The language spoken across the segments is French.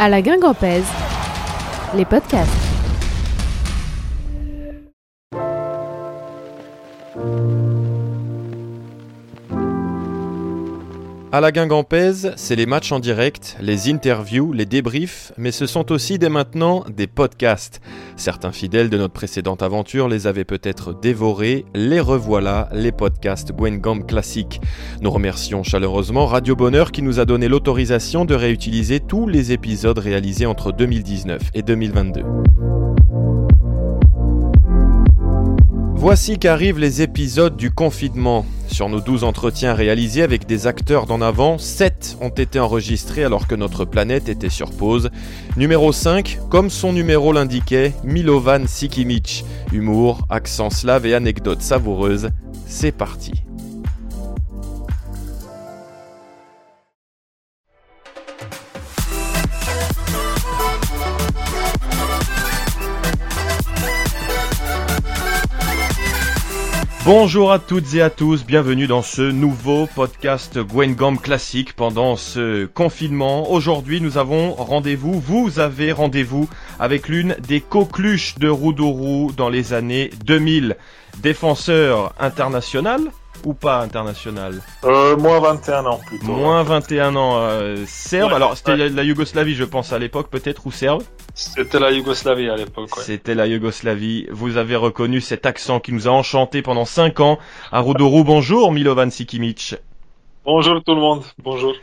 À la Guingampèse, les podcasts. À la Guingampèse, c'est les matchs en direct, les interviews, les débriefs, mais ce sont aussi dès maintenant des podcasts. Certains fidèles de notre précédente aventure les avaient peut-être dévorés, les revoilà, les podcasts Gwengam classiques. Nous remercions chaleureusement Radio Bonheur qui nous a donné l'autorisation de réutiliser tous les épisodes réalisés entre 2019 et 2022. Voici qu'arrivent les épisodes du confinement. Sur nos 12 entretiens réalisés avec des acteurs d'en avant, 7 ont été enregistrés alors que notre planète était sur pause. Numéro 5, comme son numéro l'indiquait, Milovan Sikimic. Humour, accent slave et anecdotes savoureuses. C'est parti. Bonjour à toutes et à tous, bienvenue dans ce nouveau podcast Gwengam classique pendant ce confinement. Aujourd'hui, nous avons rendez-vous, vous avez rendez-vous avec l'une des coqueluches de Roudourou dans les années 2000. Défenseur international, ou pas international euh, Moins 21 ans plutôt. Moins 21 ans. Euh, serbe, alors c'était la Yougoslavie je pense à l'époque peut-être, ou serbe C'était la Yougoslavie à l'époque. Ouais. C'était la Yougoslavie. Vous avez reconnu cet accent qui nous a enchanté pendant 5 ans à Rudoru. Bonjour Milovan Sikimic. Bonjour tout le monde, bonjour.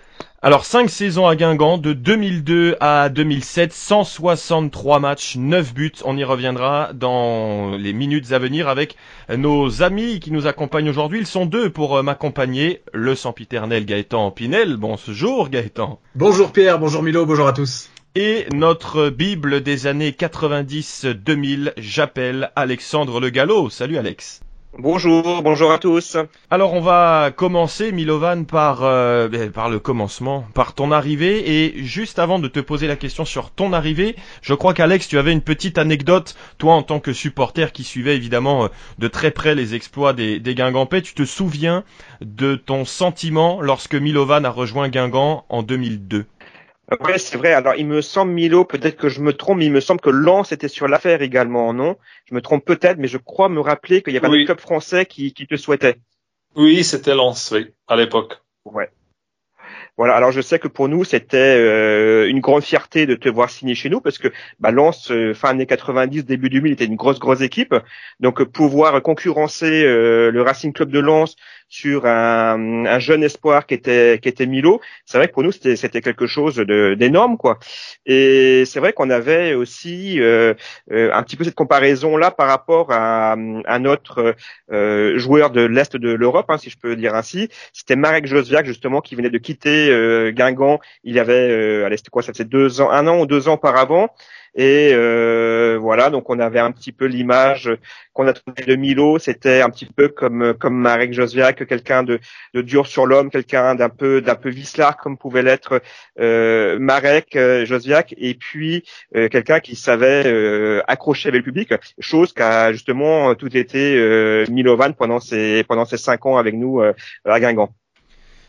Alors 5 saisons à Guingamp, de 2002 à 2007, 163 matchs, 9 buts. On y reviendra dans les minutes à venir avec nos amis qui nous accompagnent aujourd'hui. Ils sont deux pour euh, m'accompagner. Le sempiternel Gaëtan Pinel. Bonjour Gaëtan. Bonjour Pierre, bonjour Milo, bonjour à tous. Et notre Bible des années 90-2000, j'appelle Alexandre Le Gallo. Salut Alex. Bonjour, bonjour à tous. Alors on va commencer Milovan par euh, ben, par le commencement, par ton arrivée. Et juste avant de te poser la question sur ton arrivée, je crois qu'Alex tu avais une petite anecdote toi en tant que supporter qui suivait évidemment euh, de très près les exploits des, des Guingampais, tu te souviens de ton sentiment lorsque Milovan a rejoint Guingamp en 2002 Ouais, c'est vrai. Alors, il me semble, Milo, peut-être que je me trompe, mais il me semble que Lens était sur l'affaire également, non? Je me trompe peut-être, mais je crois me rappeler qu'il y avait Oui. un club français qui, qui te souhaitait. Oui, c'était Lens, oui, à l'époque. Ouais. Voilà. Alors, je sais que pour nous, c'était euh, une grande fierté de te voir signer chez nous parce que bah, Lens, euh, fin années 90, début 2000, était une grosse, grosse équipe. Donc, euh, pouvoir concurrencer euh, le Racing Club de Lens sur un, un jeune espoir qui était qui était Milo, c'est vrai que pour nous c'était c'était quelque chose d'énorme quoi. Et c'est vrai qu'on avait aussi euh, euh, un petit peu cette comparaison là par rapport à un autre euh, joueur de l'est de l'Europe, hein, si je peux dire ainsi. C'était Marek Josviak justement qui venait de quitter euh, Guingamp. Il y avait, euh, allez c'était quoi, ça faisait deux ans, un an ou deux ans auparavant. Et euh, voilà, donc on avait un petit peu l'image qu'on a trouvé de Milo. C'était un petit peu comme comme Marek Josviak, quelqu'un de, de dur sur l'homme, quelqu'un d'un peu d'un peu vicelard comme pouvait l'être euh, Marek euh, Josviak, et puis euh, quelqu'un qui savait euh, accrocher avec le public, chose qu'a justement tout été euh, Milovan pendant ses pendant ses cinq ans avec nous à Guingamp.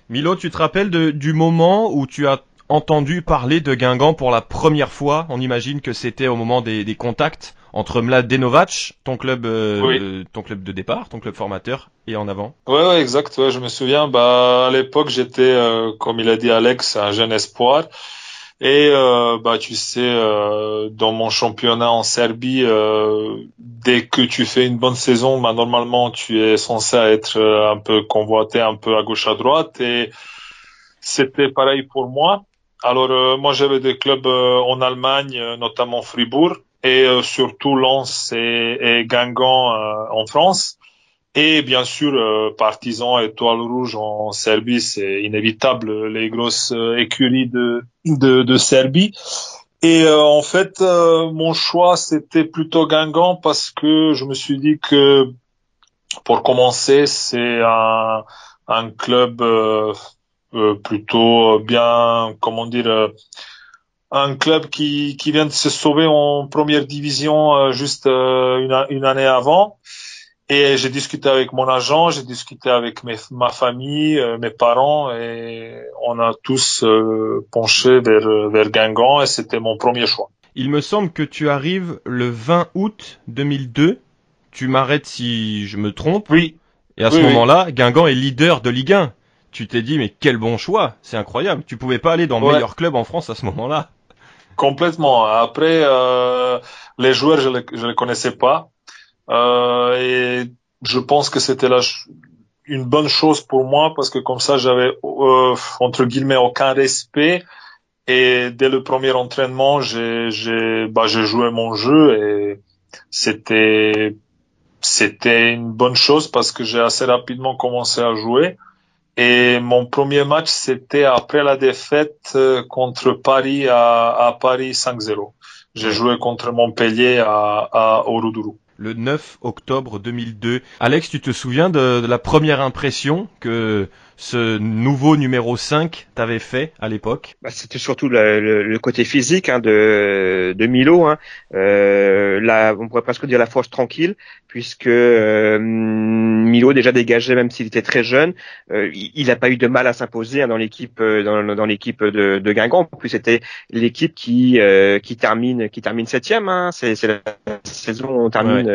Milo, tu te rappelles de- du moment où tu as entendu parler de Guingamp pour la première fois On imagine que c'était au moment des, des contacts entre Mladenovac, ton club, euh, Oui. euh, ton club de départ, ton club formateur, et en avant. Ouais, ouais, exact. Ouais, je me souviens. Bah, à l'époque, j'étais, euh, comme il a dit Alex, un jeune espoir. Et euh, bah, tu sais, euh, dans mon championnat en Serbie, euh, dès que tu fais une bonne saison, bah, normalement, tu es censé être euh, un peu convoité, un peu à gauche à droite. Et c'était pareil pour moi. Alors, euh, moi, j'avais des clubs euh, en Allemagne, euh, notamment Fribourg, et euh, surtout Lens et, et Guingamp euh, en France. Et bien sûr, euh, Partizan, Étoile Rouge en Serbie, c'est inévitable, les grosses écuries de, de, de Serbie. Et en fait, mon choix, c'était plutôt Guingamp parce que je me suis dit que, pour commencer, c'est un, un club plutôt bien, comment dire, euh, un club qui, qui vient de se sauver en première division euh, juste euh, une, une année avant. Et j'ai discuté avec mon agent, j'ai discuté avec mes, ma famille, euh, mes parents, et on a tous euh, penché vers, vers Guingamp, et c'était mon premier choix. Il me semble que tu arrives le 20 août 2002. Tu m'arrêtes si je me trompe. Oui. Et à ce moment-là, Guingamp est leader de Ligue 1. Tu t'es dit, mais quel bon choix, c'est incroyable. Tu pouvais pas aller dans le meilleur club en France à ce moment-là. Complètement. Après, euh, les joueurs, je les, je les connaissais pas. Euh, et je pense que c'était là une bonne chose pour moi parce que comme ça, j'avais, euh, entre guillemets, aucun respect. Et dès le premier entraînement, j'ai, j'ai, bah, j'ai joué mon jeu et c'était, c'était une bonne chose parce que j'ai assez rapidement commencé à jouer. Et mon premier match, c'était après la défaite euh, contre Paris à, à Paris 5-0. J'ai joué contre Montpellier à, à Oruduru le 9 octobre 2002. Alex, tu te souviens de, de la première impression que ce nouveau numéro 5 t'avait fait à l'époque bah, C'était surtout le, le, côté physique hein, de, de Milo. Hein. Euh, la, on pourrait presque dire la force tranquille, puisque euh, Milo déjà dégagé, même s'il était très jeune, euh, il n'a pas eu de mal à s'imposer hein, dans l'équipe euh, dans, dans l'équipe de, de Guingamp. En plus, c'était l'équipe qui euh, qui termine qui termine septième. Hein. C'est, c'est la saison où on termine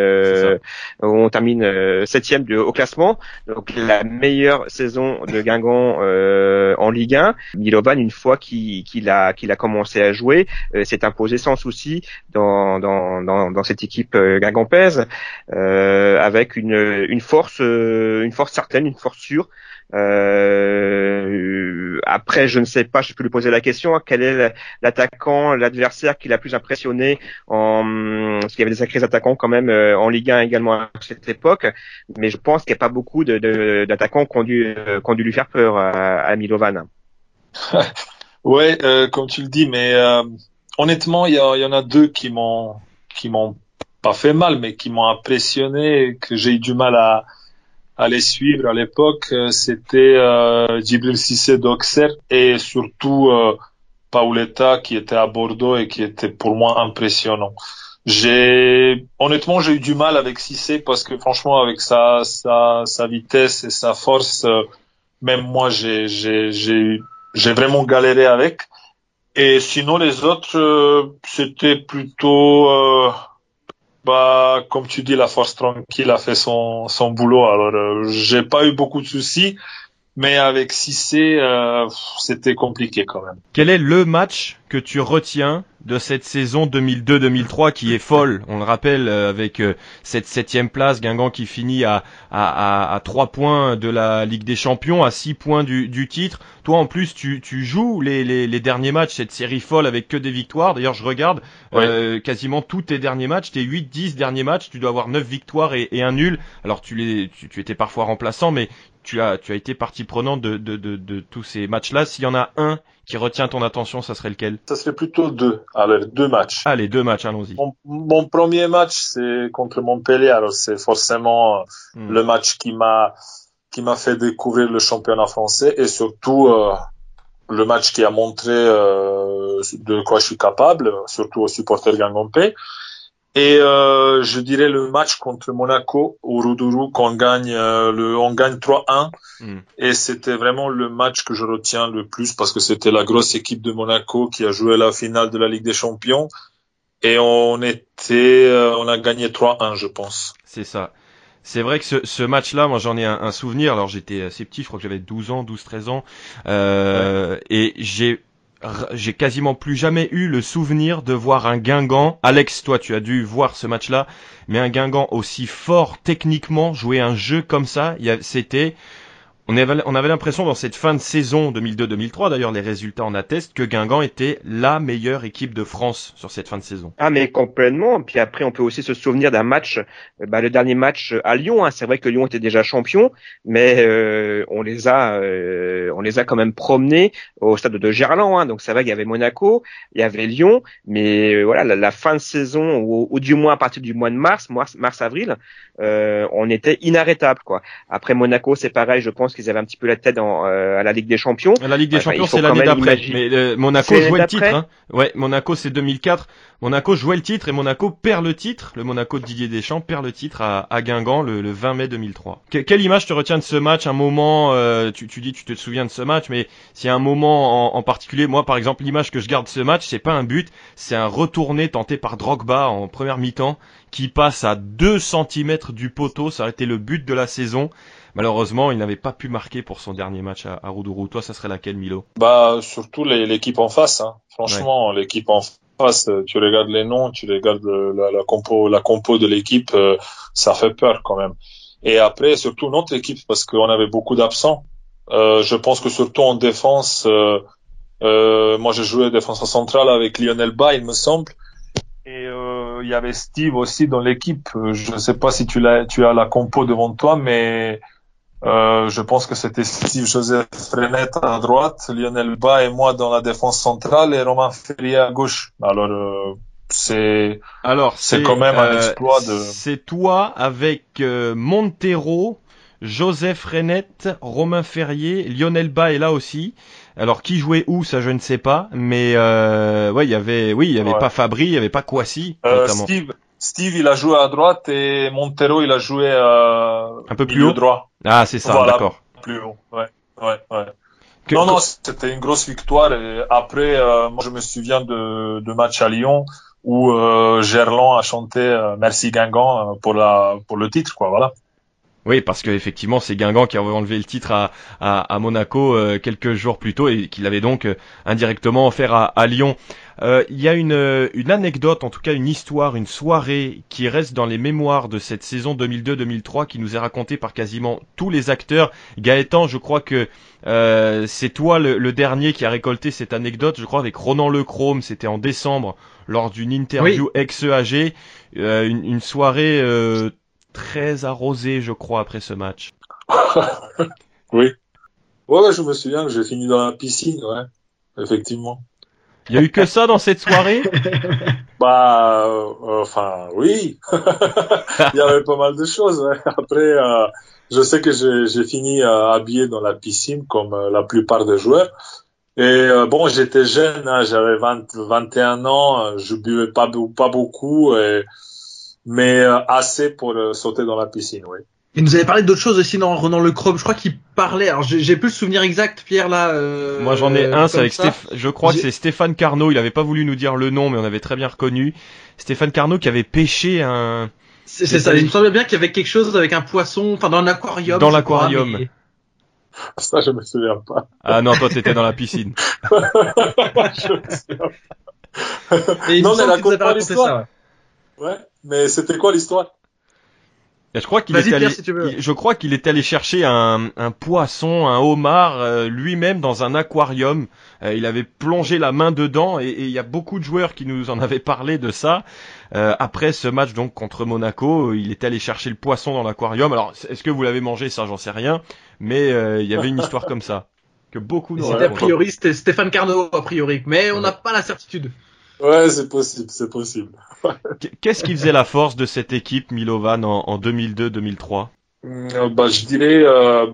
on termine septième au classement. Donc la meilleure saison de Guingamp euh, en Ligue 1. Milovan, une fois qu'il a commencé à jouer, euh, s'est imposé sans souci dans cette équipe euh, guingampaise avec une force certaine, une force sûre. Euh, après, je ne sais pas, je peux lui poser la question, hein, quel est l'attaquant, l'adversaire qui l'a plus impressionné en, parce qu'il y avait des sacrés attaquants quand même euh, en Ligue 1 également à cette époque, mais je pense qu'il n'y a pas beaucoup d'attaquants qui, ont dû, euh, qui dû lui faire peur à, à Milovan. ouais, euh, comme tu le dis, mais euh, honnêtement, il y, y, en a deux qui m'ont qui m'ont pas fait mal, mais qui m'ont impressionné, que j'ai eu du mal à à suivre à l'époque, euh, c'était euh, Djibril Cissé d'Auxerre et surtout euh, Pauletta qui était à Bordeaux et qui était pour moi impressionnant. J'ai honnêtement j'ai eu du mal avec Cissé parce que franchement avec sa sa, sa vitesse et sa force, euh, même moi j'ai j'ai j'ai j'ai vraiment galéré avec. Et sinon les autres c'était plutôt bah, comme tu dis, la force tranquille a fait son, son boulot. Alors, euh, j'ai pas eu beaucoup de soucis, mais avec Cissé, euh, c'était compliqué quand même. Quel est le match que tu retiens de cette saison 2002-2003 qui est folle? On le rappelle euh, avec euh, cette septième place, Guingamp qui finit à, à, à, 3 points de la Ligue des Champions, à 6 points du, du titre. Toi en plus tu, tu joues les, les, les, derniers matchs, cette série folle avec que des victoires. D'ailleurs je regarde euh, quasiment tous tes derniers matchs, tes 8-10 derniers matchs, tu dois avoir 9 victoires et, et un nul. Alors tu, les, tu, tu étais parfois remplaçant mais tu as, tu as été partie prenante de, de, de, de tous ces matchs-là. S'il y en a un qui retient ton attention, ça serait lequel? Ça serait plutôt deux. Alors deux matchs. Allez, deux matchs, allons-y. Mon, premier match, c'est contre Montpellier. Alors c'est forcément hmm. le match qui m'a qui m'a fait découvrir le championnat français et surtout euh, le match qui a montré euh, de quoi je suis capable, surtout aux supporters gangompé. Et euh, je dirais le match contre Monaco au Roudourou qu'on gagne euh, le on gagne 3-1 hmm. et c'était vraiment le match que je retiens le plus parce que c'était la grosse équipe de Monaco qui a joué la finale de la Ligue des Champions et on était euh, on a gagné 3-1 je pense. C'est ça. C'est vrai que ce, ce match-là, moi j'en ai un, un, souvenir. Alors j'étais assez petit, je crois que j'avais 12 ans, 12-13 ans, euh, et j'ai j'ai quasiment plus jamais eu le souvenir de voir un Guingamp. Alex, toi, tu as dû voir ce match-là, mais un Guingamp aussi fort techniquement, jouer un jeu comme ça, c'était on avait, on avait l'impression dans cette fin de saison 2002-2003, d'ailleurs les résultats en attestent, que Guingamp était la meilleure équipe de France sur cette fin de saison. Ah mais complètement. Puis après on peut aussi se souvenir d'un match, euh, bah, le dernier match à Lyon. Hein. C'est vrai que Lyon était déjà champion, mais euh, on les a, euh, on les a quand même promenés au stade de Gerland. Hein. Donc c'est vrai qu'il y avait Monaco, il y avait Lyon, mais voilà la, fin de saison ou, du moins à partir du mois de mars, mars, mars avril, on était inarrêtable quoi. Après Monaco c'est pareil, je pense que qu'ils avaient un petit peu la tête dans, euh, à la Ligue des Champions. La Ligue des Champions, c'est l'année d'après. imaginer- Mais euh, Monaco jouait le titre. Hein. Ouais, Monaco c'est 2004. Monaco jouait le titre et Monaco perd le titre. Le Monaco de Didier Deschamps perd le titre à, à Guingamp le, le 20 mai 2003. Que- quelle image te retiens de ce match? Un moment, euh, tu, tu dis tu te souviens de ce match, mais s'il y a un moment en, en particulier, moi par exemple l'image que je garde de ce match, c'est pas un but, c'est un retourné tenté par Drogba en première mi-temps qui passe à 2 cm du poteau. Ça aurait été le but de la saison. Malheureusement, il n'avait pas pu marquer pour son dernier match à, à Roudourou. Toi, ça serait laquelle, Milo? Bah surtout l'équipe en face. Hein. Franchement, l'équipe en face, euh, tu regardes les noms, tu regardes euh, la, la compo, la compo de l'équipe, euh, ça fait peur quand même. Et après, surtout notre équipe, parce qu'on avait beaucoup d'absents. Euh, je pense que surtout en défense, euh, moi j'ai joué défense centrale avec Lionel Bas, il me semble. Et il y avait Steve aussi dans l'équipe. Je ne sais pas si tu, l'as, tu as la compo devant toi, mais euh, je pense que c'était Steve Joseph Frenette à droite, Lionel Bas et moi dans la défense centrale et Romain Ferrier à gauche. Alors euh, c'est Alors, C'est quand même un euh, exploit de- C'est toi avec euh, Montero, Joseph Renette, Romain Ferrier, Lionel Bas est là aussi. Alors qui jouait où, ça je ne sais pas, mais euh, ouais, il y avait, oui, il y avait Ouais. pas Fabri, il y avait pas euh, notamment. Steve. Steve il a joué à droite et Montero il a joué euh, Un peu plus haut droit, Ah, c'est ça, Voilà. d'accord. plus haut. Ouais, ouais, ouais. Que- non, non, c'était une grosse victoire. Et après, euh, moi, je me souviens de, de match à Lyon où euh, Gerland a chanté euh, Merci Guingamp euh, pour la pour le titre, quoi. Voilà. Oui, parce que effectivement, c'est Guingamp qui avait enlevé le titre à, à, à Monaco euh, quelques jours plus tôt et qu'il avait donc euh, indirectement offert à, à Lyon. Euh, Il y a une, euh, une anecdote, en tout cas une histoire, une soirée qui reste dans les mémoires de cette saison 2002-2003 qui nous est racontée par quasiment tous les acteurs. Gaëtan, je crois que euh, c'est toi le, le dernier qui a récolté cette anecdote, je crois avec Ronan Lechrome, c'était en décembre lors d'une interview ex-EAG, euh, une, une soirée euh, très arrosée, je crois, après ce match. Oui. Ouais, je me souviens que j'ai fini dans la piscine, ouais. Effectivement. Il y a eu que ça dans cette soirée? Bah, euh, enfin, oui. Il y avait pas mal de choses. Ouais. Après, euh, je sais que j'ai fini euh, habillé dans la piscine comme la plupart des joueurs. Et bon, j'étais jeune, hein, j'avais 20, 21 ans, je buvais pas pas beaucoup, et- mais euh, assez pour euh, sauter dans la piscine, oui. Il nous avait parlé d'autres choses aussi dans Renan Le Chrome. Je crois qu'il parlait. Alors j'ai plus le souvenir exact, Pierre là. euh, Moi j'en ai un, c'est avec. Stéph... Je crois que c'est Stéphane Carnot, il avait pas voulu nous dire le nom, mais on avait très bien reconnu. Stéphane Carnot qui avait pêché un... C'est ça. Il me semblait bien qu'il y avait quelque chose avec un poisson, enfin dans un aquarium. Dans l'aquarium. mais- Ça, je me souviens pas. Ah non, toi t'étais dans la piscine. Je me souviens Et il Non, mais pas raconté l'histoire. Ouais. mais c'était quoi l'histoire? Et je crois qu'il Vas-y, était allé... Pierre, si tu veux. il- Je crois qu'il était allé chercher un, un poisson, un homard, euh, lui-même dans un aquarium. Euh, il avait plongé la main dedans et il y a beaucoup de joueurs qui nous en avaient parlé de ça. Euh, après ce match donc contre Monaco, il était allé chercher le poisson dans l'aquarium. Alors est-ce que vous l'avez mangé? Ça, j'en sais rien. Mais euh, il y avait une histoire comme ça que beaucoup C'était a priori c'était Stéphane Carnot a priori, mais on Ouais. n'a pas la certitude. Ouais, c'est possible, c'est possible. Qu- Qu'est-ce qui faisait la force de cette équipe Milovan en, en 2002-2003 Euh, bah, je dirais, euh,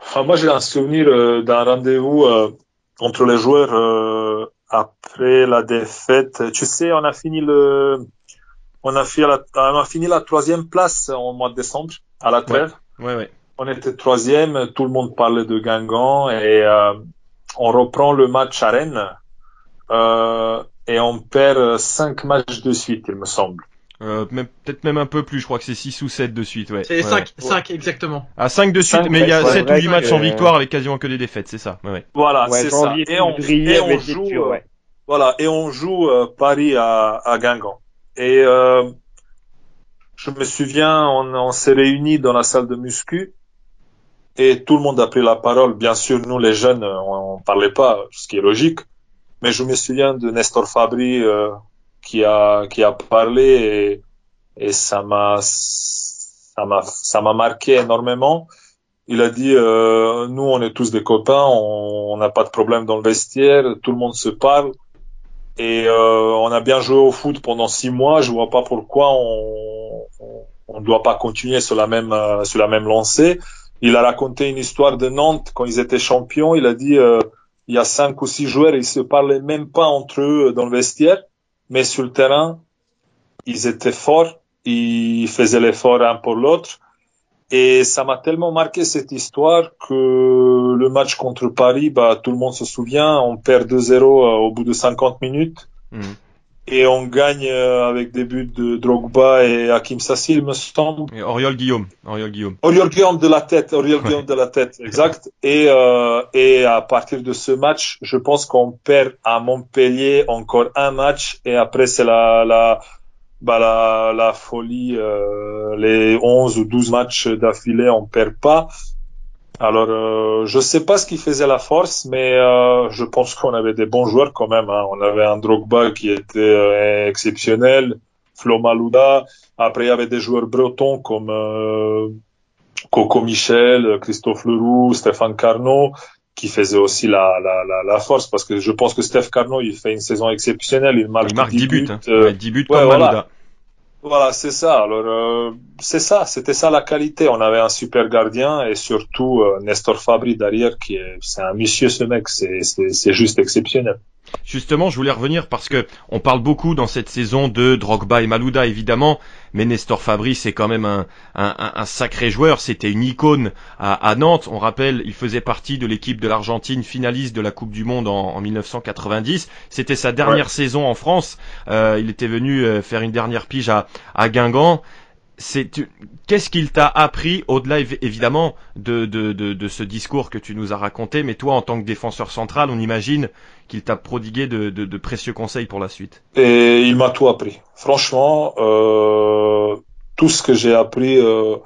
enfin, moi j'ai un souvenir euh, d'un rendez-vous euh, entre les joueurs euh, après la défaite. Tu sais, on a fini le, on a fini la, on a fini la troisième place en mois de décembre à la trêve. Ouais, ouais. On était troisième, tout le monde parlait de Guingamp et on reprend le match à Rennes euh, et on perd euh, cinq matchs de suite, il me semble. Euh, même- Peut-être même un peu plus, je crois que c'est 6 ou 7 de suite, ouais. C'est Ouais, 5 ouais. 5 exactement. Ah, 5 de suite, mais il y a ouais, 7 ou ouais, 8 matchs sans euh, victoire avec quasiment que des défaites, c'est ça. Ouais, ouais. Voilà, Ouais, c'est ça. Et on, et on joue, lecture, euh, ouais. Voilà, et on joue euh, Paris à, à Guingamp. Et euh, je me souviens, on, on s'est réunis dans la salle de muscu et tout le monde a pris la parole. Bien sûr, nous les jeunes, euh, on, on parlait pas, ce qui est logique. Mais je me souviens de Nestor Fabri euh, qui a qui a parlé et, et ça m'a ça m'a marqué énormément. Il a dit euh, nous on est tous des copains, on n'a pas de problème dans le vestiaire, tout le monde se parle. Et euh, on a bien joué au foot pendant six mois. Je vois pas pourquoi on on, on doit pas continuer sur la même euh, sur la même lancée. il a raconté une histoire de Nantes quand ils étaient champions. Il a dit euh, il y a cinq ou six joueurs, ils se parlaient même pas entre eux dans le vestiaire, mais sur le terrain, ils étaient forts, ils faisaient l'effort un pour l'autre. Et ça m'a tellement marqué cette histoire que le match contre Paris, bah, tout le monde se souvient, on perd 2-0 au bout de 50 minutes. Mmh et on gagne euh, avec des buts de Drogba et Hakim Sassi, il me semble. Et Oriol Guillaume. Oriol Guillaume. Oriol Guillaume de la tête. Oriol Guillaume de la tête, exact. Et, euh, et à partir de ce match, je pense qu'on perd à Montpellier encore un match et après c'est la, la, bah la, la folie, euh, les 11 ou 12 matchs d'affilée, on perd pas. Alors, euh, je sais pas ce qui faisait la force, mais euh, je pense qu'on avait des bons joueurs quand même. Hein. On avait un Drogba qui était euh, exceptionnel, Flo Malouda. Après, il y avait des joueurs bretons comme euh, Coco Michel, Christophe Leroux, Stéphane Carnot, qui faisaient aussi la, la, la, la, force, parce que je pense que Steph Carnot, il fait une saison exceptionnelle. Il marque, il marque 10, buts. Hein. Euh, 10 buts comme Malouda. Voilà, c'est ça. Alors, euh, c'est ça, c'était ça la qualité. On avait un super gardien et surtout euh, Nestor Fabri derrière, qui est, c'est un monsieur ce mec. C'est, c'est, c'est juste exceptionnel. Justement, je voulais revenir parce que on parle beaucoup dans cette saison de Drogba et Malouda, évidemment, mais Nestor Fabri, c'est quand même un, un, un sacré joueur. C'était une icône à, à, Nantes. On rappelle, il faisait partie de l'équipe de l'Argentine finaliste de la Coupe du Monde en, en 1990. C'était sa dernière saison en France. Euh, il était venu euh, faire une dernière pige à, à Guingamp c'est qu'est-ce qu'il t'a appris au-delà évidemment de, de, de, de, ce discours que tu nous as raconté, mais toi en tant que défenseur central, on imagine qu'il t'a prodigué de, de, précieux conseils pour la suite. Et il m'a tout appris. Franchement, euh, tout ce que j'ai appris euh,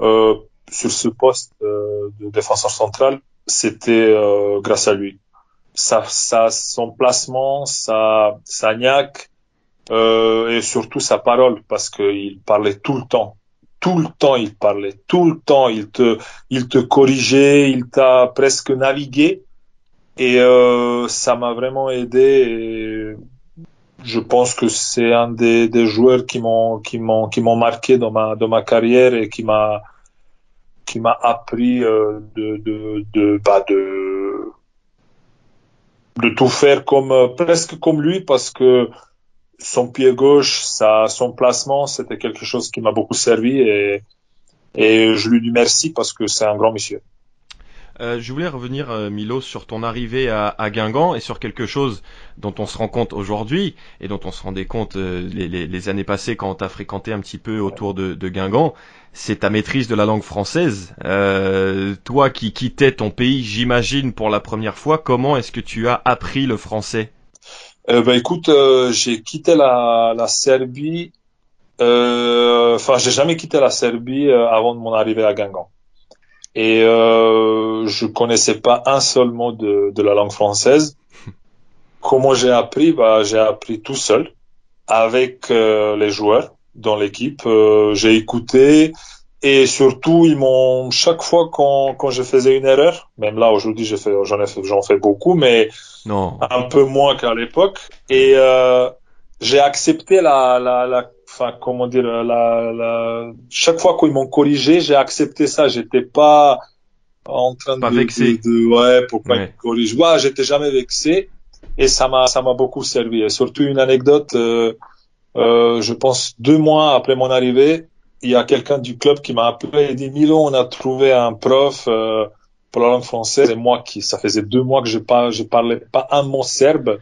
euh, sur ce poste euh, de défenseur central, c'était euh, grâce à lui. Ça, ça, son placement, sa, sa niaque, euh, et surtout sa parole parce qu'il parlait tout le temps tout le temps il parlait tout le temps il te il te corrigeait il t'a presque navigué et euh, ça m'a vraiment aidé et je pense que c'est un des, des joueurs qui m'ont qui m'ont qui m'ont marqué dans ma dans ma carrière et qui m'a qui m'a appris euh, de de de bah de de tout faire comme euh, presque comme lui parce que son pied gauche, sa, son placement, c'était quelque chose qui m'a beaucoup servi et, et je lui dis merci parce que c'est un grand monsieur. Euh, je voulais revenir, euh, Milo, sur ton arrivée à, à, Guingamp et sur quelque chose dont on se rend compte aujourd'hui et dont on se rendait compte euh, les, les, les, années passées quand on t'a fréquenté un petit peu autour de, de Guingamp, c'est ta maîtrise de la langue française. Euh, toi qui quittais ton pays, j'imagine, pour la première fois, comment est-ce que tu as appris le français? Bah, écoute, j'ai quitté la, la Serbie. Enfin, j'ai jamais quitté la Serbie avant de mon arrivée à Guingamp. Et euh, je connaissais pas un seul mot de, de la langue française. Comment j'ai appris? Bah, j'ai appris tout seul avec les joueurs dans l'équipe. j'ai écouté, et surtout, ils m'ont chaque fois quand quand je faisais une erreur, même là aujourd'hui j'en fais j'en fait j'en fais beaucoup, mais non. un peu moins qu'à l'époque. Et euh, j'ai accepté la la la enfin comment dire la la chaque fois qu'ils m'ont corrigé, j'ai accepté ça. J'étais pas en train pas de, vexé. De, ouais pourquoi ouais. ils corrigent. Ouais, j'étais jamais vexé et ça m'a ça m'a beaucoup servi. Et surtout une anecdote. Euh, euh, je pense deux mois après mon arrivée, il y a quelqu'un du club qui m'a appelé et dit Milo, on a trouvé un prof euh, pour la langue française. Et moi, qui ça faisait deux mois que je pas, je parlais pas un mot serbe.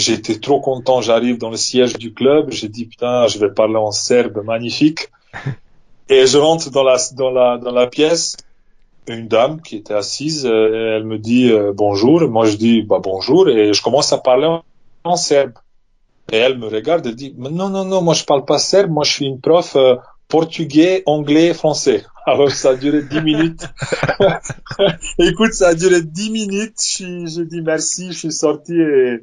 J'étais trop content. J'arrive dans le siège du club. J'ai dit putain, je vais parler en serbe, magnifique. et je rentre dans la dans la dans la pièce. Une dame qui était assise, euh, elle me dit euh, bonjour. Moi, je dis bah bonjour et je commence à parler en, en serbe. Et elle me regarde et dit non non non, moi je parle pas serbe. Moi, je suis une prof euh, portugais, anglais, français. Alors ça a duré dix minutes. Écoute, ça a duré dix minutes. J'ai dit merci, je suis sorti et,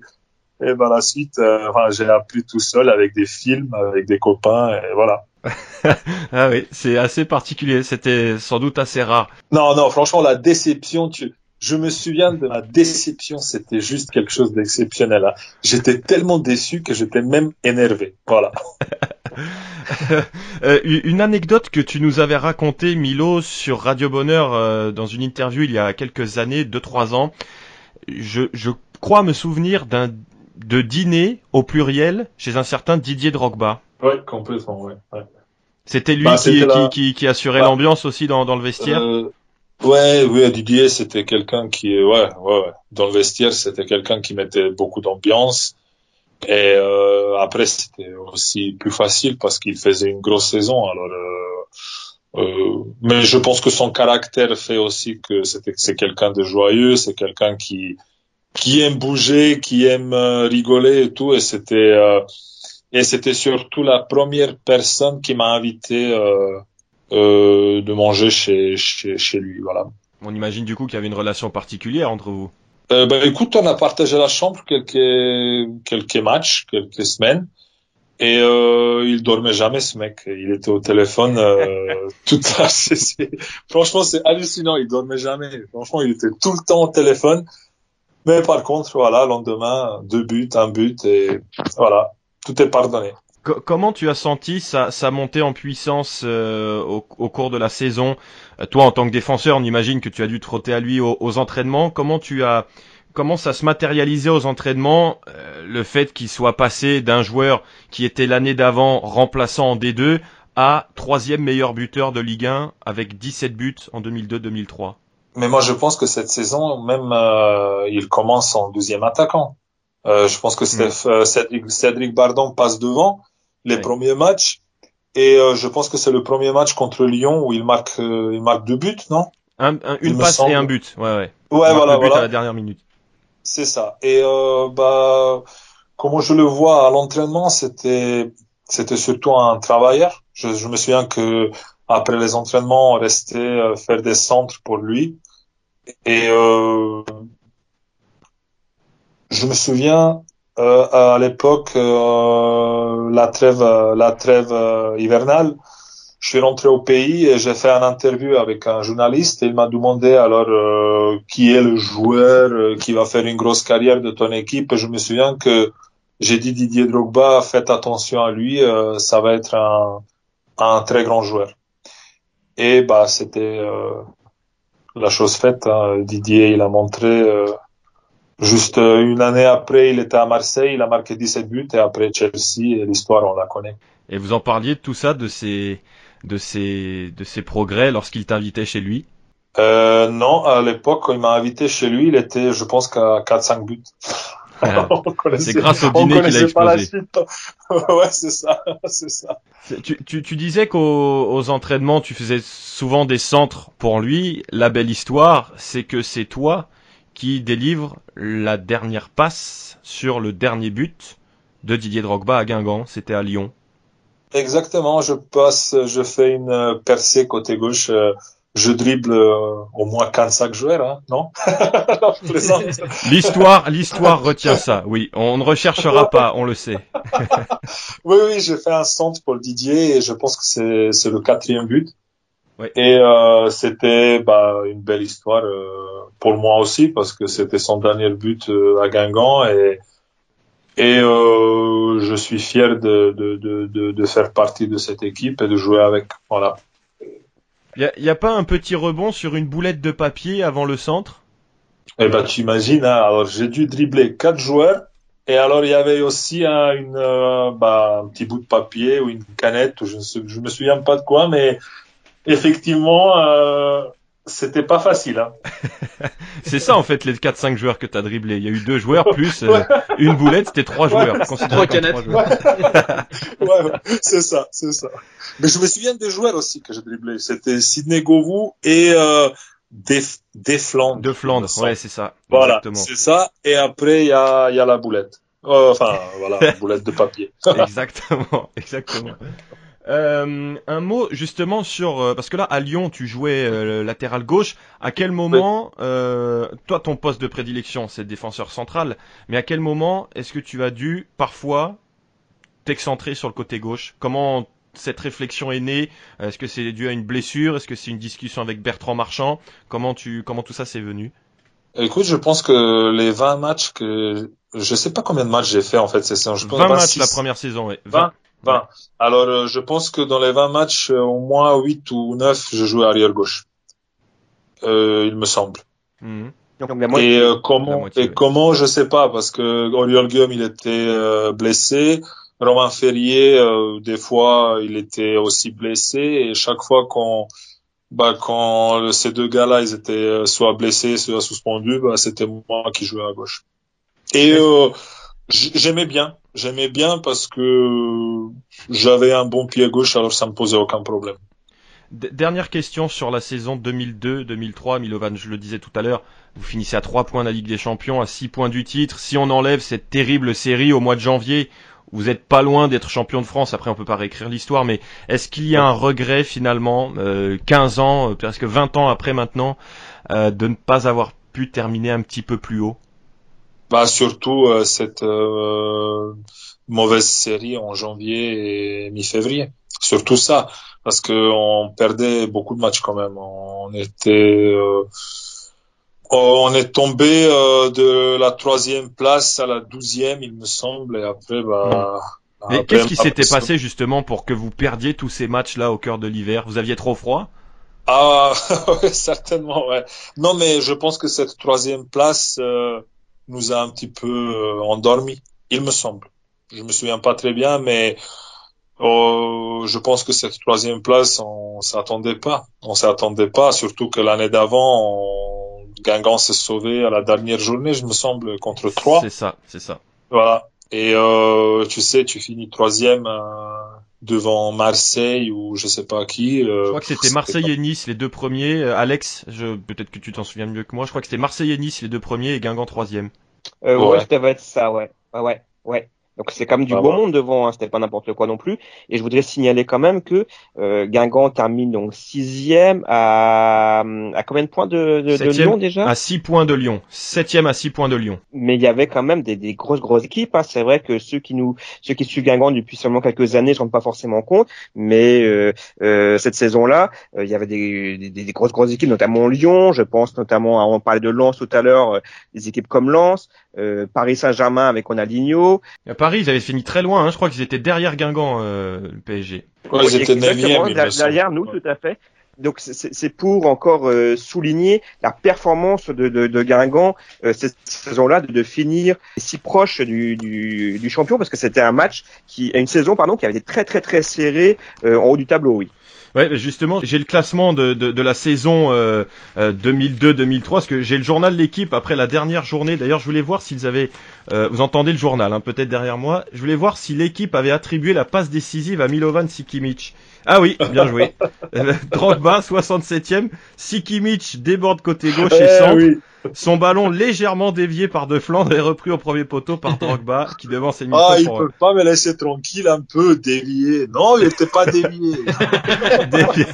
et par la suite, euh, enfin, j'ai appris tout seul avec des films, avec des copains et voilà. ah oui, c'est assez particulier. C'était sans doute assez rare. Non, non, franchement, la déception, tu, je me souviens de ma déception, c'était juste quelque chose d'exceptionnel. Hein. J'étais tellement déçu que j'étais même énervé. Voilà. Euh, une anecdote que tu nous avais racontée, Milo, sur Radio Bonheur euh, dans une interview il y a quelques années, deux trois ans. Je, je crois me souvenir d'un de dîner au pluriel chez un certain Didier Drogba. Ouais, complètement, ouais. ouais. C'était lui Bah, qui, c'était la- qui, qui, qui assurait Bah. l'ambiance aussi dans, dans le vestiaire? Euh, ouais, oui, Didier, c'était quelqu'un qui, ouais, ouais, ouais. Dans le vestiaire, c'était quelqu'un qui mettait beaucoup d'ambiance. Et euh, après, c'était aussi plus facile parce qu'il faisait une grosse saison. Alors, euh, euh, mais je pense que son caractère fait aussi que c'est quelqu'un de joyeux, c'est quelqu'un qui qui aime bouger, qui aime euh, rigoler et tout. Et c'était euh, et c'était surtout la première personne qui m'a invité. Euh, euh, de manger chez, chez, chez lui. Voilà. On imagine du coup qu'il y avait une relation particulière entre vous. Euh, ben, écoute, on a partagé la chambre quelques, quelques matchs, quelques semaines. Et euh, il dormait jamais ce mec. Il était au téléphone euh, c'est- c'est- Franchement, c'est hallucinant. Il dormait jamais. Franchement, il était tout le temps au téléphone. Mais par contre, voilà, lendemain, deux buts, un but et voilà, tout est pardonné. Co- comment tu as senti sa, montée en puissance euh, au, cours de la saison? Euh, Toi, en tant que défenseur, on imagine que tu as dû te frotter à lui aux, aux entraînements. Comment tu as comment ça se matérialisait aux entraînements euh, le fait qu'il soit passé d'un joueur qui était l'année d'avant remplaçant en D2 à troisième meilleur buteur de Ligue 1 avec 17 buts en 2002-2003 Mais moi, je pense que cette saison, même euh, il commence en deuxième attaquant. Euh, je pense que Steph- euh, Cédric, Cédric Bardon passe devant les premiers matchs. Et euh, je pense que c'est le premier match contre Lyon où il marque, euh, il marque deux buts, non? Un- un- Il Une passe semble. et un but. Ouais, ouais. Ouais, voilà, le but à la dernière minute. C'est ça. Et euh, bah, comment je le vois à l'entraînement, c'était c'était surtout un travailleur. Je, je me souviens que après les entraînements, on restait faire des centres pour lui. Et euh, je me souviens euh, à l'époque euh, la trêve euh, la trêve euh, hivernale. Je suis rentré au pays et j'ai fait un interview avec un journaliste et il m'a demandé alors euh, qui est le joueur qui va faire une grosse carrière de ton équipe. Et je me souviens que j'ai dit Didier Drogba, faites attention à lui, ça va être un, un très grand joueur. Et bah c'était la chose faite. hein. Didier, il a montré euh, juste euh, une année après, il était à Marseille, il a marqué 17 buts et après Chelsea l'histoire on la connaît. Et vous en parliez de tout ça, de ses, de ses, de ses progrès lorsqu'il t'invitait chez lui? Euh, non, à l'époque, quand il m'a invité chez lui, il était, je pense, qu'à 4-5 buts. C'est grâce au dîner qu'il a connaissait pas la explosé. suite. ouais, c'est ça, c'est ça. Tu, tu, tu disais qu'aux aux entraînements, tu faisais souvent des centres pour lui. La belle histoire, c'est que c'est toi qui délivre la dernière passe sur le dernier but de Didier Drogba à Guingamp. C'était à Lyon. Exactement, je passe, je fais une euh, percée côté gauche, euh, je dribble euh, au moins 45 joueurs, hein, non? Non. L'histoire, l'histoire retient ça. Oui, on ne recherchera pas, on le sait. Oui, oui, j'ai fait un centre pour Didier et je pense que c'est c'est le quatrième but. Ouais. Et euh, c'était bah, une belle histoire euh, pour moi aussi parce que c'était son dernier but euh, à Guingamp et et euh, je suis fier de, de, de, de, de faire partie de cette équipe et de jouer avec. Voilà. Y a, y a pas un petit rebond sur une boulette de papier avant le centre? Eh ben, tu imagines, hein, alors j'ai dû dribbler quatre joueurs. Et alors, il y avait aussi une, euh, bah, un petit bout de papier ou une canette, ou je ne me souviens pas de quoi, mais effectivement, euh, c'était pas facile. Hein. C'est ça en fait les 4-5 joueurs que t'as dribblé. Il y a eu deux joueurs plus euh, une boulette, c'était trois joueurs. Trois canettes. joueurs. Ouais, ouais, c'est ça, c'est ça. Mais je me souviens des joueurs aussi que j'ai dribblé. C'était Sidney Govou et euh, des, des Flandres. De Flandre, il me semble. ouais, c'est ça. Voilà, c'est ça. Et après, il y a, il y a la boulette. Euh, enfin, voilà, boulette de papier. exactement, exactement. Euh, un mot justement sur euh, parce que là à Lyon tu jouais euh, latéral gauche. À quel moment, euh, toi ton poste de prédilection c'est défenseur central, mais à quel moment est-ce que tu as dû parfois t'excentrer sur le côté gauche? Comment cette réflexion est née? Est-ce que c'est dû à une blessure? Est-ce que c'est une discussion avec Bertrand Marchand? Comment tu comment tout ça s'est venu? Écoute, je pense que les 20 matchs que je sais pas combien de matchs j'ai fait en fait saison. Je pense 20 matchs 26. la première saison. 20. 20. Alors, euh, je pense que dans les 20 matchs, euh, au moins 8 ou 9, je jouais arrière gauche. Euh, il me semble. Mhm. Donc, la moitié. Et euh, La comment, moitié, et ouais. comment, je sais pas, parce que Oriol Guillaume, il était euh, blessé. Romain Ferrier, euh, des fois, il était aussi blessé. Et chaque fois qu'on, bah, quand ces deux gars-là, ils étaient soit blessés, soit suspendus, bah, c'était moi qui jouais à gauche. Et euh, j'aimais bien, j'aimais bien parce que j'avais un bon pied gauche, alors ça me posait aucun problème. Dernière question sur la saison 2002-2003, Milovan, je le disais tout à l'heure, vous finissez à 3 points de la Ligue des Champions, à 6 points du titre. Si on enlève cette terrible série au mois de janvier, vous êtes pas loin d'être champion de France. Après, on peut pas réécrire l'histoire, mais est-ce qu'il y a un regret finalement, euh, 15 ans, euh, presque 20 ans après maintenant, euh, de ne pas avoir pu terminer un petit peu plus haut? Bah surtout euh, cette euh, mauvaise série en janvier et mi-février. Surtout ça, parce que on perdait beaucoup de matchs quand même. On était, euh, on est tombé euh, de la troisième place à la douzième, il me semble, et après bah. Mais après- qu'est-ce qui s'était passé justement pour que vous perdiez tous ces matchs-là au cœur de l'hiver? Vous aviez trop froid? Ah, certainement, ouais. Non, mais je pense que cette troisième place euh, nous a un petit peu euh, endormis, il me semble. Je me souviens pas très bien, mais euh, je pense que cette troisième place, on s'attendait pas. On s'attendait pas, surtout que l'année d'avant, on... Guingamp s'est sauvé à la dernière journée, je me semble, contre trois. C'est ça, c'est ça. Voilà. Et euh, tu sais, tu finis troisième euh, devant Marseille ou je sais pas qui. euh, Je crois que c'était Marseille et Nice les deux premiers. Euh, Alex, je peut-être que tu t'en souviens mieux que moi. Je crois que c'était Marseille et Nice les deux premiers et Guingamp troisième. Euh, ouais, Ouais. ça être ça, ouais. Ouais, ouais, ouais. Donc c'est quand même du Ah beau ouais. monde devant, hein, c'était pas n'importe quoi non plus. Et je voudrais signaler quand même que euh, Guingamp termine donc sixième à, à combien de points de, de, de Lyon déjà? À 6 points de Lyon. Septième à 6 points de Lyon. Mais il y avait quand même des, des grosses grosses équipes. Hein. C'est vrai que ceux qui nous, ceux qui suivent Guingamp depuis seulement quelques années, ne se rendent pas forcément compte. Mais euh, euh, cette saison-là, euh, il y avait des, des, des grosses grosses équipes, notamment Lyon. Je pense notamment, à, on parlait de Lens tout à l'heure, euh, des équipes comme Lens, euh, Paris Saint-Germain avec Ronaldinho. Paris, ils avaient fini très loin. Hein. Je crois qu'ils étaient derrière Guingamp, euh, le PSG. Ouais, ils étaient exactement, neuvième, il me derrière semble. derrière nous, tout à fait. Donc c'est- pour encore euh, souligner la performance de, de, de Guingamp euh, cette saison-là de, de finir si proche du, du, du champion parce que c'était un match qui une saison pardon qui avait été très très très serré euh, en haut du tableau oui. Ouais, justement, j'ai le classement de, de, de la saison euh, euh, 2002-2003, parce que j'ai le journal de l'équipe après la dernière journée. D'ailleurs, je voulais voir s'ils avaient... euh, vous entendez le journal, hein, peut-être derrière moi. Je voulais voir si l'équipe avait attribué la passe décisive à Milovan Sikimic. Ah oui, bien joué. Euh, Drogba, 67e. Sikimic déborde côté gauche et Eh centre. oui. Son ballon légèrement dévié par De Flandre est repris au premier poteau par Drogba, qui devance Emile Ah, il pour peut pas me laisser tranquille un peu, dévié. Non, il était pas dévié. dévié,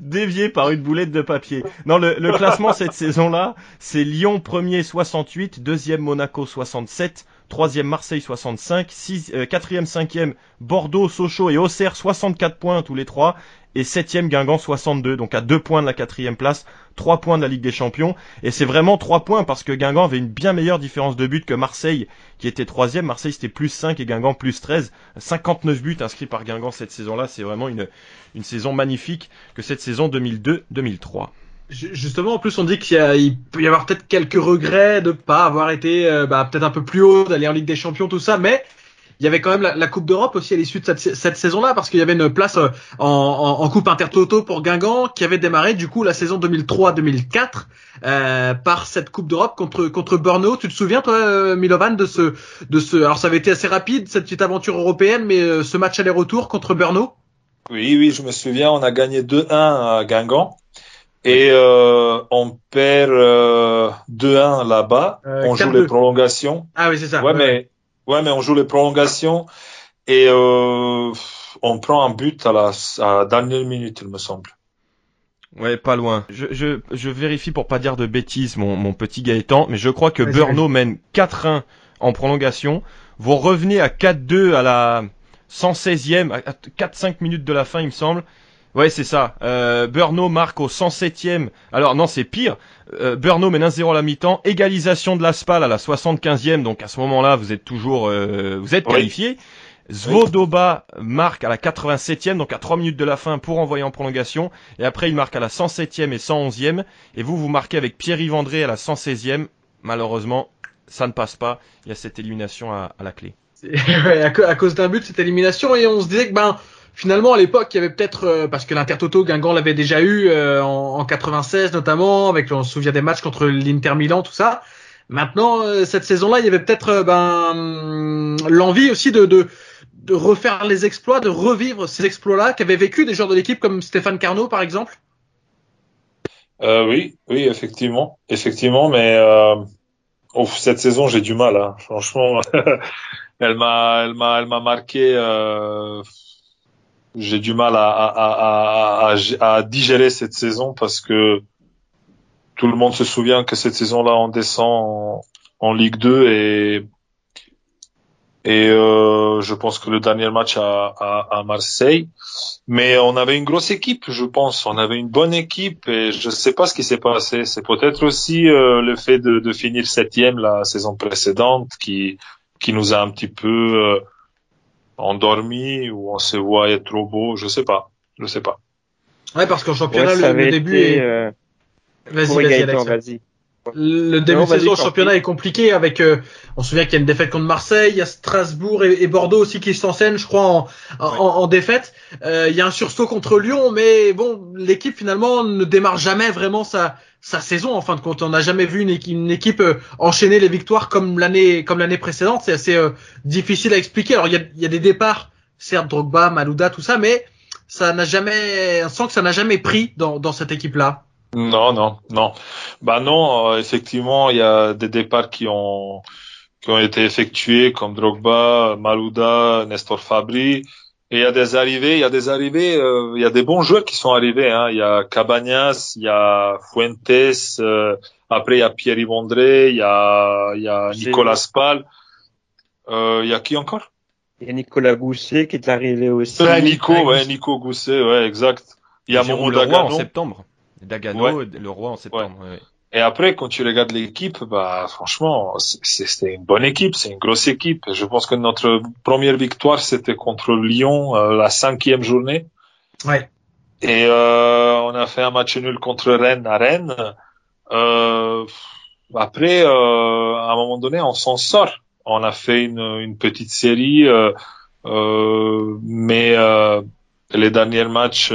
dévié par une boulette de papier. Non, le, le classement cette saison-là, c'est Lyon premier 68, deuxième Monaco 67, troisième Marseille 65, six, euh, quatrième, cinquième Bordeaux, Sochaux et Auxerre 64 points tous les trois, et septième Guingamp 62, donc à deux points de la quatrième place, trois points de la Ligue des Champions, et c'est vraiment trois points parce que Guingamp avait une bien meilleure différence de but que Marseille, qui était troisième. Marseille c'était plus 5 et Guingamp plus 13. 59 buts inscrits par Guingamp cette saison-là, c'est vraiment une, une saison magnifique que cette saison 2002-2003. Ju- Justement, en plus, on dit qu'il peut y avoir peut-être quelques regrets de pas avoir été euh, bah, peut-être un peu plus haut, d'aller en Ligue des Champions, tout ça, mais il y avait quand même la, Coupe d'Europe aussi à l'issue de cette, saison-là, parce qu'il y avait une place euh, en, en, en Coupe Intertoto pour Guingamp qui avait démarré du coup la saison 2003-2004 euh, par cette Coupe d'Europe contre contre Brno. Tu te souviens toi, euh, Milovan, de ce de ce alors ça avait été assez rapide cette petite aventure européenne, mais ce match aller-retour contre Brno. Oui, oui, je me souviens, on a gagné 2-1 à Guingamp. Et euh, on perd euh, 2-1 là-bas. Euh, on joue 4-2. les prolongations. Ah oui, c'est ça. Ouais, mais ouais, mais on joue les prolongations et euh, on prend un but à la, à la dernière minute, il me semble. Ouais, pas loin. Je, je, je vérifie pour pas dire de bêtises, mon, mon petit Gaëtan, mais je crois que Brno mène 4-1 en prolongation. Vous revenez à 4-2 à la 116e, à 4-5 minutes de la fin, il me semble. Ouais, c'est ça. Euh, Brno marque au 107e. Alors non, c'est pire. Euh, Brno mène 1-0 à la mi-temps. Égalisation de la SPAL à la 75e. Donc à ce moment-là, vous êtes toujours, euh, vous êtes Oui. qualifié. Zvodoba marque à la 87e, donc à 3 minutes de la fin pour envoyer en prolongation. Et après, il marque à la 107e et 111e. Et vous, vous marquez avec Pierre-Yves André à la 116e. Malheureusement, ça ne passe pas. Il y a cette élimination à, la clé. ouais, à, cause d'un but, cette élimination. Et on se disait que ben finalement à l'époque il y avait peut-être euh, parce que l'Intertoto Guingamp l'avait déjà eu euh, en, en, 96 notamment avec on se souvient des matchs contre l'Inter Milan tout ça. Maintenant euh, cette saison-là il y avait peut-être ben l'envie aussi de, de de refaire les exploits de revivre ces exploits-là qu'avaient vécu des joueurs de l'équipe comme Stéphane Carnot par exemple. Oui oui effectivement. Effectivement mais ouf, cette saison j'ai du mal hein. franchement elle m'a elle m'a elle m'a marqué j'ai du mal à, à, à, à, digérer cette saison parce que tout le monde se souvient que cette saison-là on descend en, Ligue 2 et et euh, je pense que le dernier match à, Marseille, mais on avait une grosse équipe, je pense. On avait une bonne équipe et je ne sais pas ce qui s'est passé. C'est peut-être aussi euh, le fait de, de, finir septième la saison précédente qui qui nous a un petit peu euh, endormi ou on se voit être trop beau, je sais pas, je sais pas. Ouais, parce qu'en championnat, le, début est... Euh, vas-y, vas-y, Le début de saison au championnat est compliqué avec, euh, on se souvient qu'il y a une défaite contre Marseille, il y a Strasbourg et, Bordeaux aussi qui s'enseignent, je crois, en, en, défaite. Euh, il y a un sursaut contre Lyon, mais bon, l'équipe finalement ne démarre jamais vraiment sa, sa saison en fin de compte. On n'a jamais vu une, une équipe euh, enchaîner les victoires comme l'année comme l'année précédente. C'est assez euh, difficile à expliquer. Alors il y a, y a, des départs, certes Drogba, Malouda, tout ça, mais ça n'a jamais, on sent que ça n'a jamais pris dans, dans cette équipe-là. Non, non, non. Bah non, euh, effectivement, il y a des départs qui ont qui ont été effectués comme Drogba, Malouda, Nestor Fabri. Et il y a des arrivées, il y a des arrivées, euh, il y a des bons joueurs qui sont arrivés. Hein. Il y a Cabañas, il y a Fuentes, euh, après il y a Pierre André, il y a, il y a Nicolas Spal. Euh, il y a qui encore Il y a Nicolas Gousset qui est arrivé aussi. Ouais, Nico, ouais, Nico Gousset, ouais, exact. Il y a Momo Dagano en septembre. Dagano, le roi en septembre. Ouais. Et après, quand tu regardes l'équipe, bah franchement, c'était une bonne équipe, c'est une grosse équipe. Je pense que notre première victoire, c'était contre Lyon, euh, la cinquième journée. Ouais. Et euh, on a fait un match nul contre Rennes à Rennes. Euh, après, euh, à un moment donné, on s'en sort. On a fait une, une petite série, euh, euh, mais les derniers matchs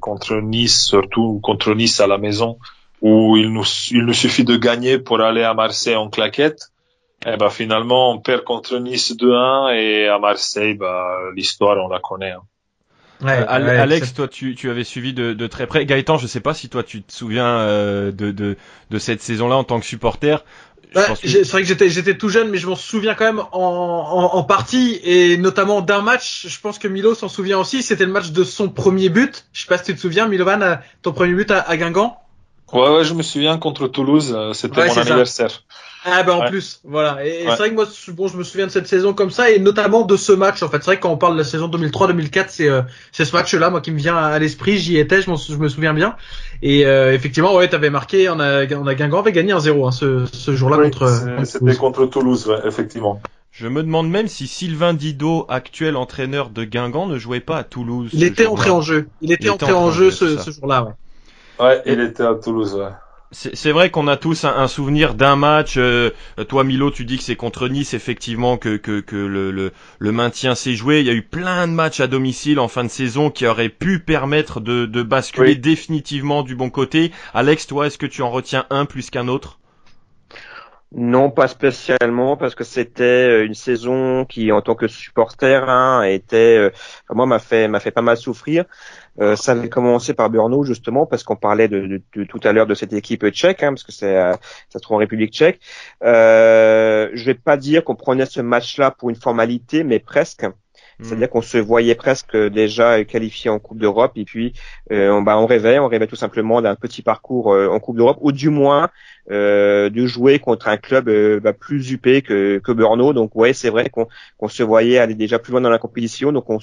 contre Nice, surtout contre Nice à la maison, où il nous, il nous suffit de gagner pour aller à Marseille en claquette. Et eh ben finalement, on perd contre Nice 2-1 et à Marseille, bah, l'histoire, on la connaît. Hein. Ouais, euh, Alex, toi, tu, tu avais suivi de, de, très près. Gaëtan, je sais pas si toi, tu te souviens euh, de, de, de cette saison-là en tant que supporter. C'est vrai que j'étais j'étais tout jeune, mais je m'en souviens quand même en, en, en, partie et notamment d'un match. Je pense que Milo s'en souvient aussi. C'était le match de son premier but. Je sais pas si tu te souviens, Milovan, euh, ton premier but à, à Guingamp. Ouais, ouais, je me souviens contre Toulouse, euh, c'était mon anniversaire. Ah ben en plus, voilà. Et, c'est vrai que moi, bon, je me souviens de cette saison comme ça et notamment de ce match. En fait, c'est vrai que quand on parle de la saison 2003-2004, c'est euh, c'est ce match-là, moi, qui me vient à l'esprit. J'y étais, je, je, me souviens bien. Et euh, effectivement, ouais, t'avais marqué. On a, on a Guingamp avait gagné un 0 hein, ce, ce jour-là contre. C'était contre Toulouse, ouais, effectivement. Je me demande même si Sylvain Didot, actuel entraîneur de Guingamp, ne jouait pas à Toulouse. Il était entré en jeu. Il était entré, en jeu, ce, ce jour-là. Ouais. Ouais, il était à Toulouse, ouais. C'est vrai qu'on a tous un, souvenir d'un match. Euh, toi, Milo, tu dis que c'est contre Nice, effectivement, que, que, que le, le, le, maintien s'est joué. Il y a eu plein de matchs à domicile en fin de saison qui auraient pu permettre de, de basculer définitivement du bon côté. Alex, toi, est-ce que tu en retiens un plus qu'un autre? Non, pas spécialement, parce que c'était euh, une saison qui, en tant que supporter, hein, était, euh, moi, m'a fait, m'a fait pas mal souffrir. Euh, ça avait commencé par Brno justement, parce qu'on parlait de, de, tout à l'heure de cette équipe tchèque, hein, parce que c'est, ça se trouve en République tchèque. Euh, je vais pas dire qu'on prenait ce match-là pour une formalité, mais presque. C'est-à-dire qu'on se voyait presque déjà qualifié en Coupe d'Europe et puis euh, on, bah, on rêvait, on rêvait tout simplement d'un petit parcours euh, en Coupe d'Europe ou du moins euh, de jouer contre un club euh, bah, plus upé que, que Brno. Donc ouais, c'est vrai qu'on se voyait aller déjà plus loin dans la compétition. Donc on,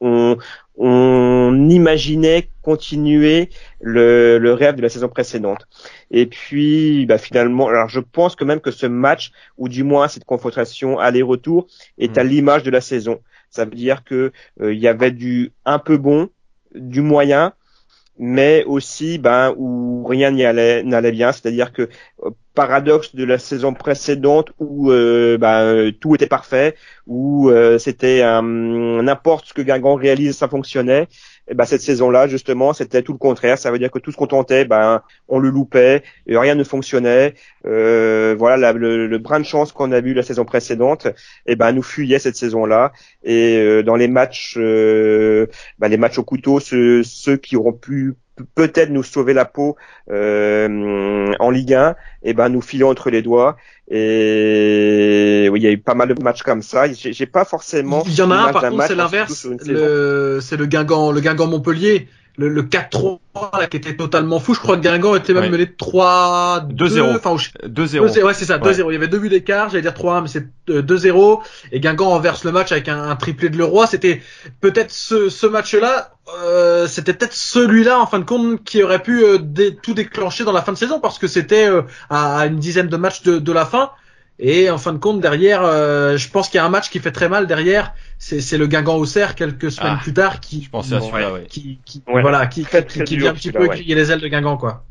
on, on imaginait continuer le, le, rêve de la saison précédente. Et puis bah, finalement, alors je pense que même que ce match, ou du moins cette confrontation aller-retour, est à mmh. l'image de la saison. Ça veut dire que il y avait du un peu bon, du moyen, mais aussi ben où rien n'y allait n'allait bien. C'est-à-dire que euh, paradoxe de la saison précédente où euh, ben, tout était parfait où euh, c'était n'importe ce que Guingamp réalise ça fonctionnait. Et ben cette saison-là justement c'était tout le contraire. Ça veut dire que tout ce qu'on tentait ben on le loupait rien ne fonctionnait. Voilà le, le, brin de chance qu'on a vu la saison précédente. Et ben nous fuyait cette saison-là. Et dans les matchs ben, les matchs au couteau ceux, ceux qui auront pu peut-être nous sauver la peau euh, en Ligue 1, et ben nous filons entre les doigts. Et oui, il y a eu pas mal de matchs comme ça. J'ai pas forcément. Il y en a un, par contre, c'est l'inverse. C'est le Guingamp, le Guingamp Montpellier le, le 4-3 là qui était totalement fou. Je crois que Guingamp était même mené 3 2-0. Enfin 2-0. Ouais, c'est ça, 2-0. Il y avait deux buts d'écart, j'allais dire 3-1 mais c'est 2-0 et Guingamp renverse le match avec un, un triplé de Leroy, c'était peut-être ce, ce match-là euh, c'était peut-être celui-là en fin de compte qui aurait pu euh, tout déclencher dans la fin de saison parce que c'était euh, à, à, une dizaine de matchs de, de la fin. Et en fin de compte, derrière, euh, je pense qu'il y a un match qui fait très mal derrière. C'est le Guingamp Auxerre quelques semaines ah, plus tard qui, je pensais à celui-là, ouais. qui, qui voilà, qui, qui, qui vient un petit peu griller les ailes de Guingamp, quoi.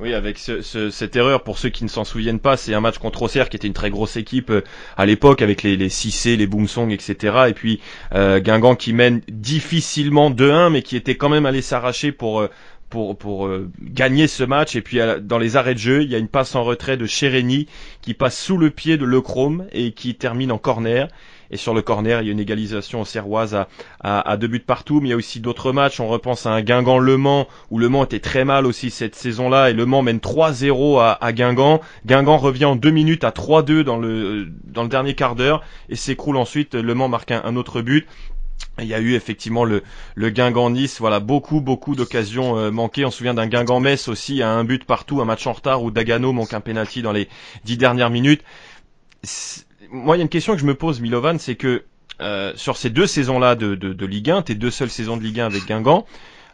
Oui, avec ce, ce, cette erreur, pour ceux qui ne s'en souviennent pas, c'est un match contre Auxerre qui était une très grosse équipe euh, à l'époque avec les, les Cissé, les Boomsong, etc. Et puis euh, Guingamp qui mène difficilement 2-1, mais qui était quand même allé s'arracher pour euh, pour, pour euh, gagner ce match. Et puis dans les arrêts de jeu, il y a une passe en retrait de Chérény qui passe sous le pied de Lechrome et qui termine en corner. Et sur le corner, il y a une égalisation serroise à, à, deux buts partout. Mais il y a aussi d'autres matchs. On repense à un Guingamp-Le Mans où Le Mans était très mal aussi cette saison-là. Et Le Mans mène 3-0 à, à Guingamp. Guingamp revient en deux minutes à 3-2 dans le, dans le dernier quart d'heure et s'écroule ensuite. Le Mans marque un autre but. Il y a eu effectivement le, le Guingamp-Nice, voilà, beaucoup, beaucoup d'occasions euh, manquées. On se souvient d'un Guingamp-Metz aussi, à un but partout, un match en retard où Dagano manque un penalty dans les dix dernières minutes. Moi, il y a une question que je me pose, Milovan, c'est que euh, sur ces deux saisons-là de, de, Ligue 1, tes deux seules saisons de Ligue 1 avec Guingamp,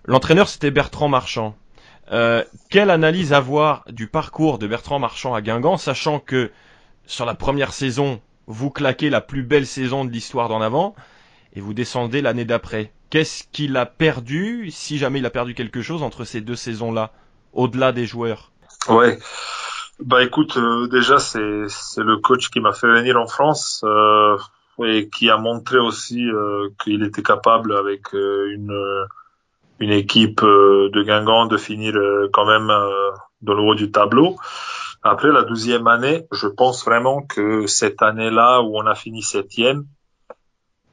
l'entraîneur c'était Bertrand Marchand. Euh, quelle analyse avoir du parcours de Bertrand Marchand à Guingamp, sachant que sur la première saison, vous claquez la plus belle saison de l'histoire d'en avant et vous descendez l'année d'après. Qu'est-ce qu'il a perdu, si jamais il a perdu quelque chose entre ces deux saisons-là, au-delà des joueurs? Ouais. Bah écoute, euh, déjà c'est c'est le coach qui m'a fait venir en France euh, et qui a montré aussi euh, qu'il était capable avec euh, une une équipe de Guingamp de finir quand même dans le haut du tableau. Après la douzième année, je pense vraiment que cette année-là où on a fini septième,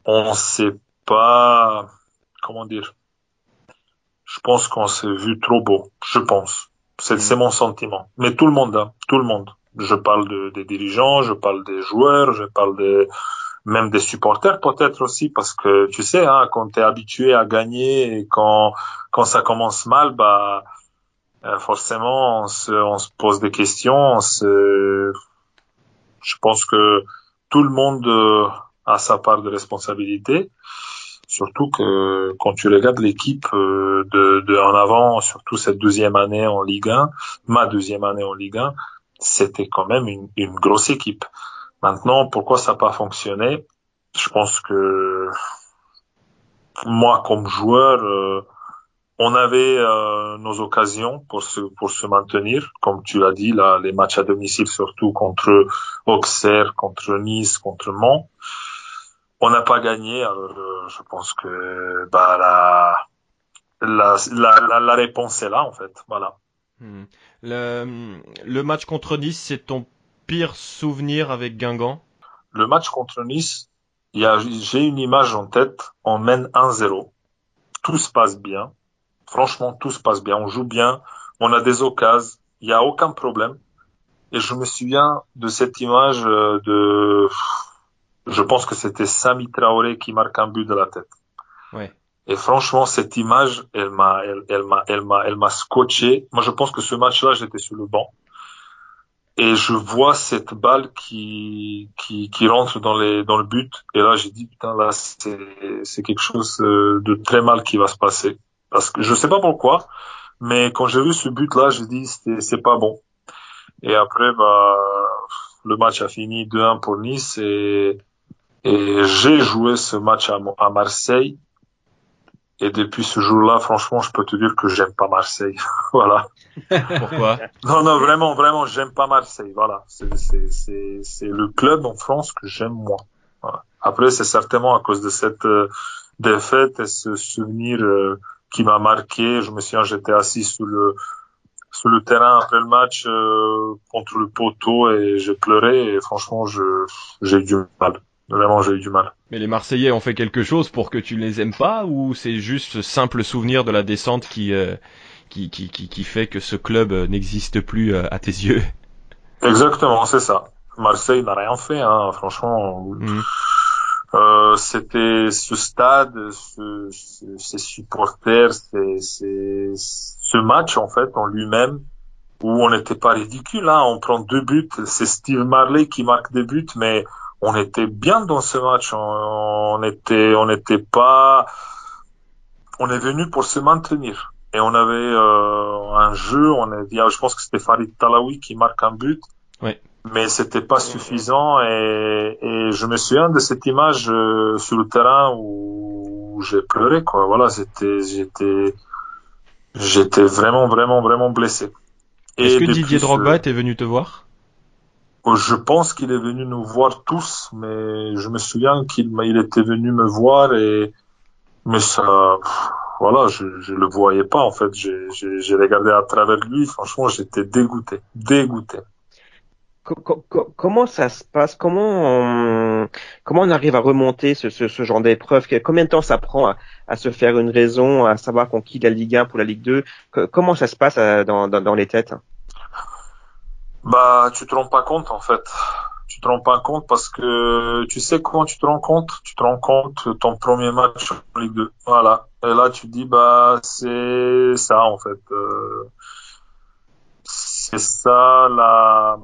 on sait pas comment dire. Je pense qu'on s'est vu trop beau. Je pense. C'est mm. mon sentiment. Mais tout le monde, hein, tout le monde. Je parle de, des dirigeants, je parle des joueurs, je parle des même des supporters peut-être aussi parce que tu sais hein, quand tu es habitué à gagner et quand quand ça commence mal bah euh, forcément on se, on se pose des questions on se je pense que tout le monde euh, à sa part de responsabilité. Surtout que quand tu regardes l'équipe euh, de, de, en avant, surtout cette deuxième année en Ligue 1, ma deuxième année en Ligue 1, c'était quand même une, une grosse équipe. Maintenant, pourquoi ça n'a pas fonctionné? Je pense que moi, comme joueur, euh, on avait euh, nos occasions pour se pour se maintenir, comme tu l'as dit, là, les matchs à domicile surtout contre Auxerre, contre Nice, contre Mont on n'a pas gagné. Euh, je pense que bah la la, la, la, réponse est là en fait. Voilà. Hmm. Le, le match contre Nice, c'est ton pire souvenir avec Guingamp? Le match contre Nice, j'ai une image en tête. On mène 1-0. Tout se passe bien. Franchement, tout se passe bien. On joue bien. On a des occasions. Il n'y a aucun problème. Et je me souviens de cette image euh, de je pense que c'était Sami Traoré qui marque un but de la tête. Ouais. Et franchement, cette image, elle m'a, elle, elle m'a, elle m'a, elle m'a scotché. Moi, je pense que ce match-là, j'étais sur le banc. Et je vois cette balle qui, qui, qui rentre dans les, dans le but. Et là, j'ai dit, putain, là, c'est, c'est quelque chose euh, de très mal qui va se passer. Parce que je sais pas pourquoi, mais quand j'ai vu ce but-là, j'ai dit, c'est, c'est pas bon. Et après, bah, le match a fini 2-1 pour Nice et, Et j'ai joué ce match à, à Marseille. Et depuis ce jour-là, franchement, je peux te dire que j'aime pas Marseille. voilà. Pourquoi? Non, non, vraiment, vraiment, j'aime pas Marseille. Voilà. C'est, c'est, c'est, c'est le club en France que j'aime moi. Voilà. Après, c'est certainement à cause de cette euh, défaite et ce souvenir euh, qui m'a marqué. Je me souviens, j'étais assis sous le sur le terrain après le match euh, contre le poteau et j'ai pleuré et franchement, je j'ai eu du mal. Vraiment, j'ai eu du mal. Mais les Marseillais ont fait quelque chose pour que tu ne les aimes pas ou c'est juste ce simple souvenir de la descente qui, euh, qui, qui, qui, qui, fait que ce club euh, n'existe plus euh, à tes yeux? Exactement, c'est ça. Marseille n'a rien fait, hein, franchement. Mmh. Euh, c'était ce stade, ce, ce, ces supporters, c'est ce match en fait en lui-même où on n'était pas ridicule. Hein. On prend deux buts, c'est Steve Marley qui marque des buts, mais on était bien dans ce match. On, on était, on n'était pas, on est venu pour se maintenir. Et on avait euh, un jeu. On est, je pense que c'était Farid Talawi qui marque un but. Oui. Mais c'était pas suffisant et, et, je me souviens de cette image euh, sur le terrain où j'ai pleuré quoi. Voilà, c'était, j'étais, j'étais vraiment, vraiment, vraiment blessé. Est-ce que Didier Drogba était venu te voir? Je pense qu'il est venu nous voir tous, mais je me souviens qu'il il était venu me voir et mais ça, voilà, je je le voyais pas en fait. J'ai regardé à travers lui. Franchement, j'étais dégoûté, dégoûté. Comment ça se passe? Comment on, comment on arrive à remonter ce, ce, ce genre d'épreuve? Combien de temps ça prend à, à, se faire une raison, à savoir qu'on quitte la Ligue 1 pour la Ligue 2 Comment ça se passe euh, dans, dans, dans les têtes? Bah, tu te rends pas compte en fait. Tu te rends pas compte parce que tu sais comment tu te rends compte? Tu te rends compte ton premier match en Ligue 2. Voilà. Et là, tu dis bah c'est ça en fait. Euh, c'est ça la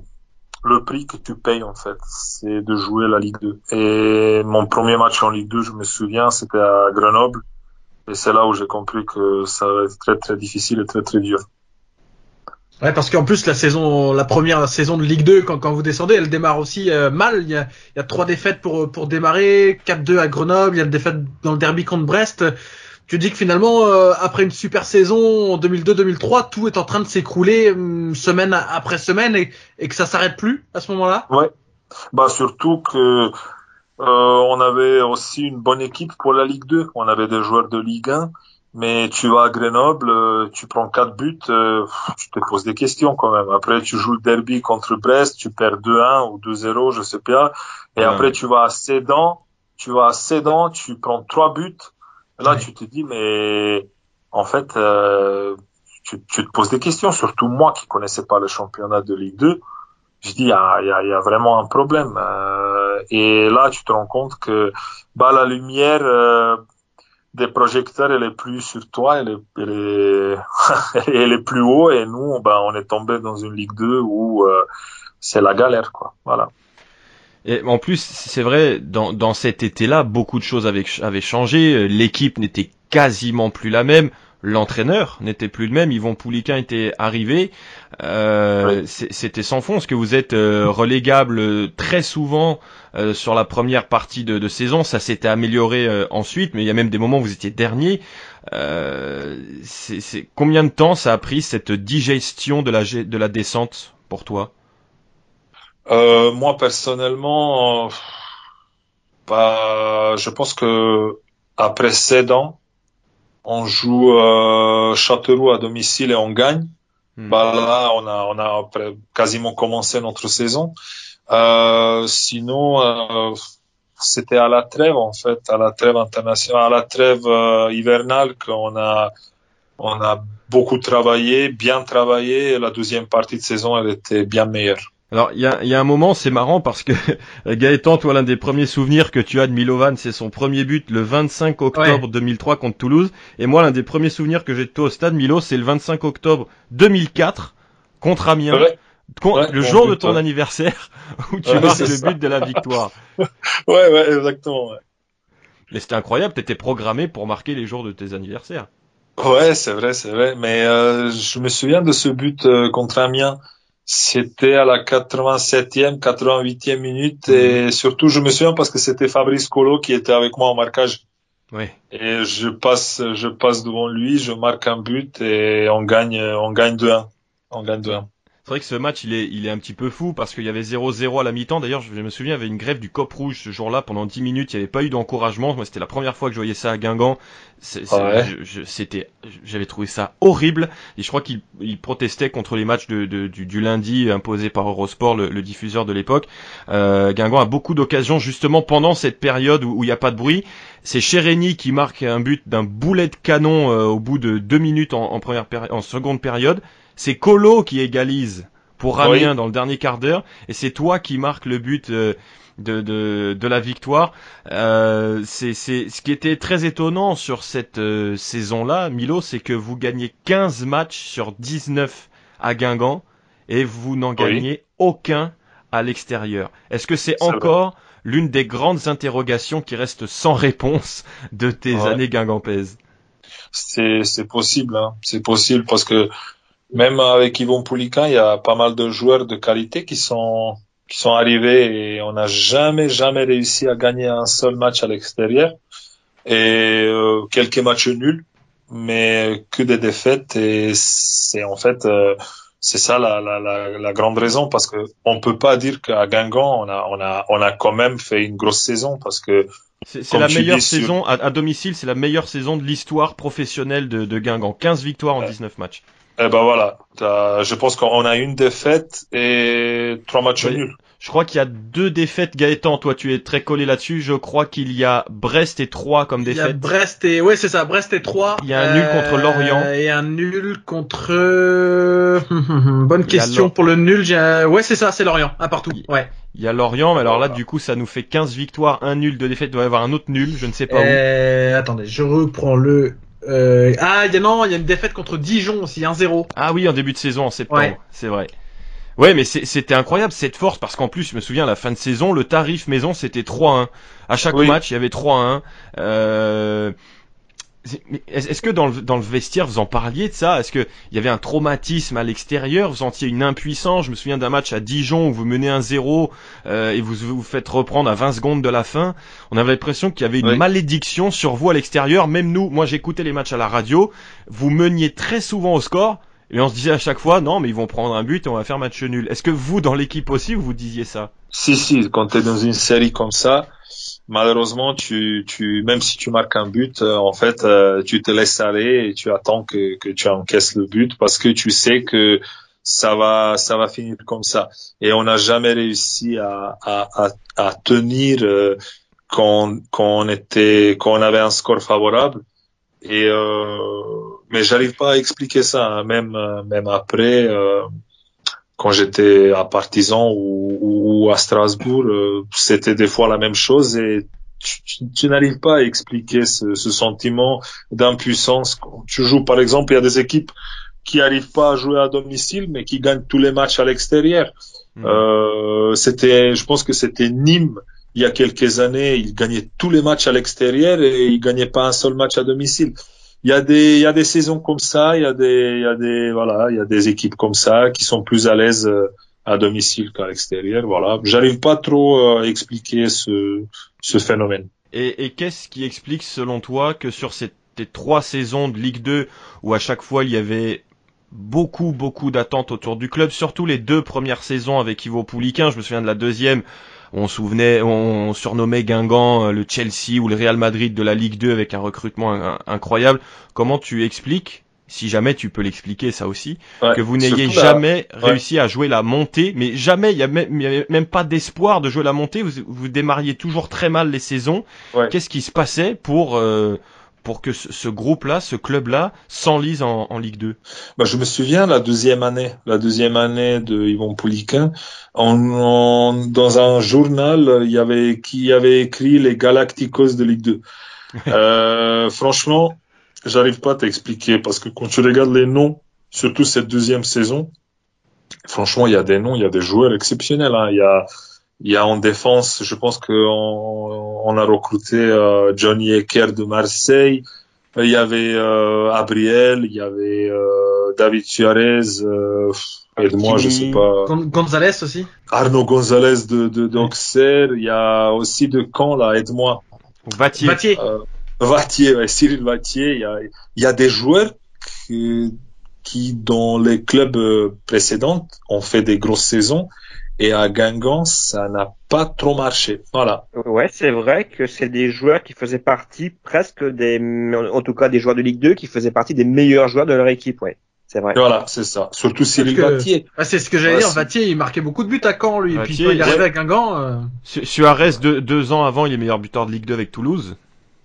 le prix que tu payes en fait, c'est de jouer la Ligue 2. Et mon premier match en Ligue 2, je me souviens, c'était à Grenoble. Et c'est là où j'ai compris que ça va être très très difficile et très très dur. Ouais, parce qu'en plus la saison, la première saison de Ligue 2, quand, quand vous descendez, elle démarre aussi euh, mal. Il y, a, y a trois défaites pour pour démarrer, 4-2 à Grenoble, il y a une défaite dans le derby contre Brest. Tu dis que finalement, euh, après une super saison en 2002-2003, tout est en train de s'écrouler hum, semaine après semaine et, et que ça s'arrête plus à ce moment-là? Ouais, bah surtout que euh, on avait aussi une bonne équipe pour la Ligue 2. On avait des joueurs de Ligue 1 mais tu vas à Grenoble, euh, tu prends quatre buts, euh, tu te poses des questions quand même. Après, tu joues le derby contre Brest, tu perds 2-1 ou 2-0, je sais pas. Et après, tu vas à Sedan, tu vas à Sedan, tu prends trois buts. Là, tu te dis, mais en fait, euh, tu, tu, te poses des questions. Surtout moi qui connaissais pas le championnat de Ligue 2. Je dis, il y a, y, a, y a, vraiment un problème. et là, tu te rends compte que bah, la lumière des projecteurs, elle est plus sur toi, elle est, elle est, plus haut et nous, ben, on est tombé dans une Ligue 2 où euh, c'est la galère, quoi. Voilà. Et en plus, c'est vrai, dans, dans cet été-là, beaucoup de choses avaient, avaient changé. L'équipe n'était quasiment plus la même l'entraîneur n'était plus le même. Yvon Pouliquin était arrivé. Euh, C'était sans fond. Est-ce que vous êtes euh, relégable très souvent euh, sur la première partie de, de saison Ça s'était amélioré euh, ensuite, mais il y a même des moments où vous étiez dernier. c'est combien de temps ça a pris cette digestion de la, de la descente pour toi? Moi personnellement, bah, je pense que après 7 ans, on joue euh, Châteauroux à domicile et on gagne. Hmm. Bah là, on a, on a quasiment commencé notre saison. Euh, sinon, euh, c'était à la trêve en fait, à la trêve internationale, à la trêve euh, hivernale qu'on a, on a beaucoup travaillé, bien travaillé. Et la deuxième partie de saison, elle était bien meilleure. Alors il y a, y a, un moment, c'est marrant parce que Gaëtan, toi l'un des premiers souvenirs que tu as de Milovan, c'est son premier but le 25 octobre 2003 contre Toulouse, et moi l'un des premiers souvenirs que j'ai de toi au stade Milo, c'est le 25 octobre 2004 contre Amiens. le jour de ton anniversaire où tu marques le but de la victoire. ouais, ouais, exactement. Ouais. Mais c'était incroyable, t'étais programmé pour marquer les jours de tes anniversaires. Ouais, c'est vrai, c'est vrai. Mais euh, je me souviens de ce but euh, contre Amiens C'était à la 87e, 88e minute et mhm. surtout je me souviens parce que c'était Fabrice Colo qui était avec moi en marquage. Ouais. Et je passe, je passe devant lui, je marque un but et on gagne, on gagne 2-1. On gagne 2-1. C'est vrai que ce match, il est, il est un petit peu fou parce qu'il y avait 0-0 à la mi-temps. D'ailleurs, je me souviens, il y avait une grève du Cop Rouge ce jour-là pendant 10 minutes. Il n'y avait pas eu d'encouragement. Moi, c'était la première fois que je voyais ça à Guingamp. C'était, j'avais trouvé ça horrible. Et je crois qu'il protestait contre les matchs de, du, lundi imposés par Eurosport, le, diffuseur de l'époque. Euh, Guingamp a beaucoup d'occasions justement pendant cette période où il n'y a pas de bruit. C'est Chérény qui marque un but d'un boulet de canon euh, au bout de deux minutes en, en première en seconde période. C'est Colo qui égalise pour Amiens dans le dernier quart d'heure, et c'est toi qui marques le but euh, de, de, de, la victoire. Euh, c'est ce qui était très étonnant sur cette euh, saison-là, Milo, c'est que vous gagnez 15 matchs sur 19 à Guingamp et vous n'en gagnez aucun à l'extérieur. Est-ce que c'est encore l'une des grandes interrogations qui reste sans réponse de tes années guingampaises C'est possible, hein. c'est possible parce que même avec Yvon Poulican, il y a pas mal de joueurs de qualité qui sont qui sont arrivés et on n'a jamais jamais réussi à gagner un seul match à l'extérieur et euh, quelques matchs nuls, mais que des défaites et c'est en fait euh, c'est ça la, la, la, la, grande raison parce que on peut pas dire qu'à Guingamp on a on a on a quand même fait une grosse saison parce que c'est la meilleure saison à, domicile, c'est la meilleure saison de l'histoire professionnelle de, de Guingamp. 15 victoires en 19 matchs. Eh ben voilà, je pense qu'on a une défaite et trois matchs nuls. Je crois qu'il y a deux défaites, Gaëtan. Toi, tu es très collé là-dessus. Je crois qu'il y a Brest et Troyes comme défaite. Il y a Brest et ouais, c'est ça, Brest et Troyes. Il y a un nul contre euh, Lorient et un nul contre. Bonne question pour le nul. Ouais, c'est ça, c'est Lorient, un partout. Ouais. Il y a Lorient, mais alors là, du coup, ça nous fait 15 victoires, un nul de défaite. Il doit y avoir un autre nul, je ne sais pas où. Attendez, je reprends le euh, ah, il y a non, il y a une défaite contre Dijon aussi, 1-0. Ah oui, en début de saison, en septembre, c'est vrai. Ouais, mais c'était incroyable cette force parce qu'en plus, je me souviens, à la fin de saison, le tarif maison c'était 3-1. À chaque match, il y avait 3-1. Euh, est-ce que dans le, dans le vestiaire vous en parliez de ça? Est-ce qu'il y avait un traumatisme à l'extérieur? Vous sentiez une impuissance? Je me souviens d'un match à Dijon où vous menez un 0 euh, et vous vous faites reprendre à 20 secondes de la fin. On avait l'impression qu'il y avait une malédiction sur vous à l'extérieur. Même nous, moi j'écoutais les matchs à la radio, vous meniez très souvent au score et on se disait à chaque fois non mais ils vont prendre un but et on va faire match nul. Est-ce que vous dans l'équipe aussi vous vous disiez ça? Si si, quand tu es dans une série comme ça, malheureusement, tu, tu, même si tu marques un but, euh, en fait, euh, tu te laisses aller et tu attends que, que tu encaisses le but parce que tu sais que ça va, ça va finir comme ça. Et on n'a jamais réussi à, à, à, à tenir euh, quand, quand on était, quand on avait un score favorable. Et euh, mais j'arrive pas à expliquer ça, hein. même même après quand j'étais à Partizan ou, ou à Strasbourg, euh, c'était des fois la même chose et tu, tu, n'arrives pas à expliquer ce, ce sentiment d'impuissance. Quand tu joues, par exemple, il y a des équipes qui arrivent pas à jouer à domicile, mais qui gagnent tous les matchs à l'extérieur. Mmh. Euh, c'était, je pense que c'était Nîmes il y a quelques années, ils gagnaient tous les matchs à l'extérieur et ils gagnaient pas un seul match à domicile il y a des il y a des saisons comme ça, il y a des il y a des voilà, il y a des équipes comme ça qui sont plus à l'aise euh, à domicile qu'à l'extérieur, voilà. J'arrive pas trop euh, à expliquer ce ce phénomène. Et, et qu'est-ce qui explique selon toi que sur ces trois saisons de Ligue 2 où à chaque fois il y avait beaucoup beaucoup d'attentes autour du club, surtout les deux premières saisons avec Ivo Pouliquin, je me souviens de la deuxième on souvenait, on surnommait Guingamp euh, le Chelsea ou le Real Madrid de la Ligue 2 avec un recrutement incroyable. Comment tu expliques si jamais tu peux l'expliquer ça aussi, que vous n'ayez jamais réussi à jouer la montée, mais jamais, il n'y a, même pas d'espoir de jouer la montée, vous, vous démarriez toujours très mal les saisons. Qu'est-ce qui se passait pour euh, pour que ce, groupe-là, ce club-là, s'enlise en, en, Ligue 2 bah, Je me souviens la deuxième année, la deuxième année de Yvon Pouliquin, dans un journal, il y avait qui avait écrit les Galacticos de Ligue 2. euh, franchement, j'arrive pas à t'expliquer parce que quand tu regardes les noms, surtout cette deuxième saison, franchement, il y a des noms, il y a des joueurs exceptionnels. Hein. Il y a il y a en défense, je pense qu'on on a recruté euh, Johnny Ecker de Marseille. Il y avait euh, Abriel, il y avait euh, David Suarez. Euh, Aide-moi, je sais pas. Gon- Gonzalez aussi. Arnaud Gonzalez de, de, d'Auxerre. Il y a aussi de Caen, là, aide-moi. Vatier. Vatier. Euh, Vatier, ouais, Cyril Vatier. Il y a, il y a des joueurs qui, qui, dans les clubs euh, précédents, ont fait des grosses saisons. Et à Guingamp, ça n'a pas trop marché. Voilà. Ouais, c'est vrai que c'est des joueurs qui faisaient partie presque des, en tout cas des joueurs de Ligue 2 qui faisaient partie des meilleurs joueurs de leur équipe, ouais. C'est vrai. Voilà, c'est ça. Surtout Cyril que- Vatier. Ah, c'est ce que j'allais Ouais, dire. Vatier, il marquait beaucoup de buts à Caen, lui. et puis Vatier, quand il arrivait ouais. à Guingamp. euh, Su- Suarez, deux, deux ans avant, il est meilleur buteur de Ligue 2 avec Toulouse.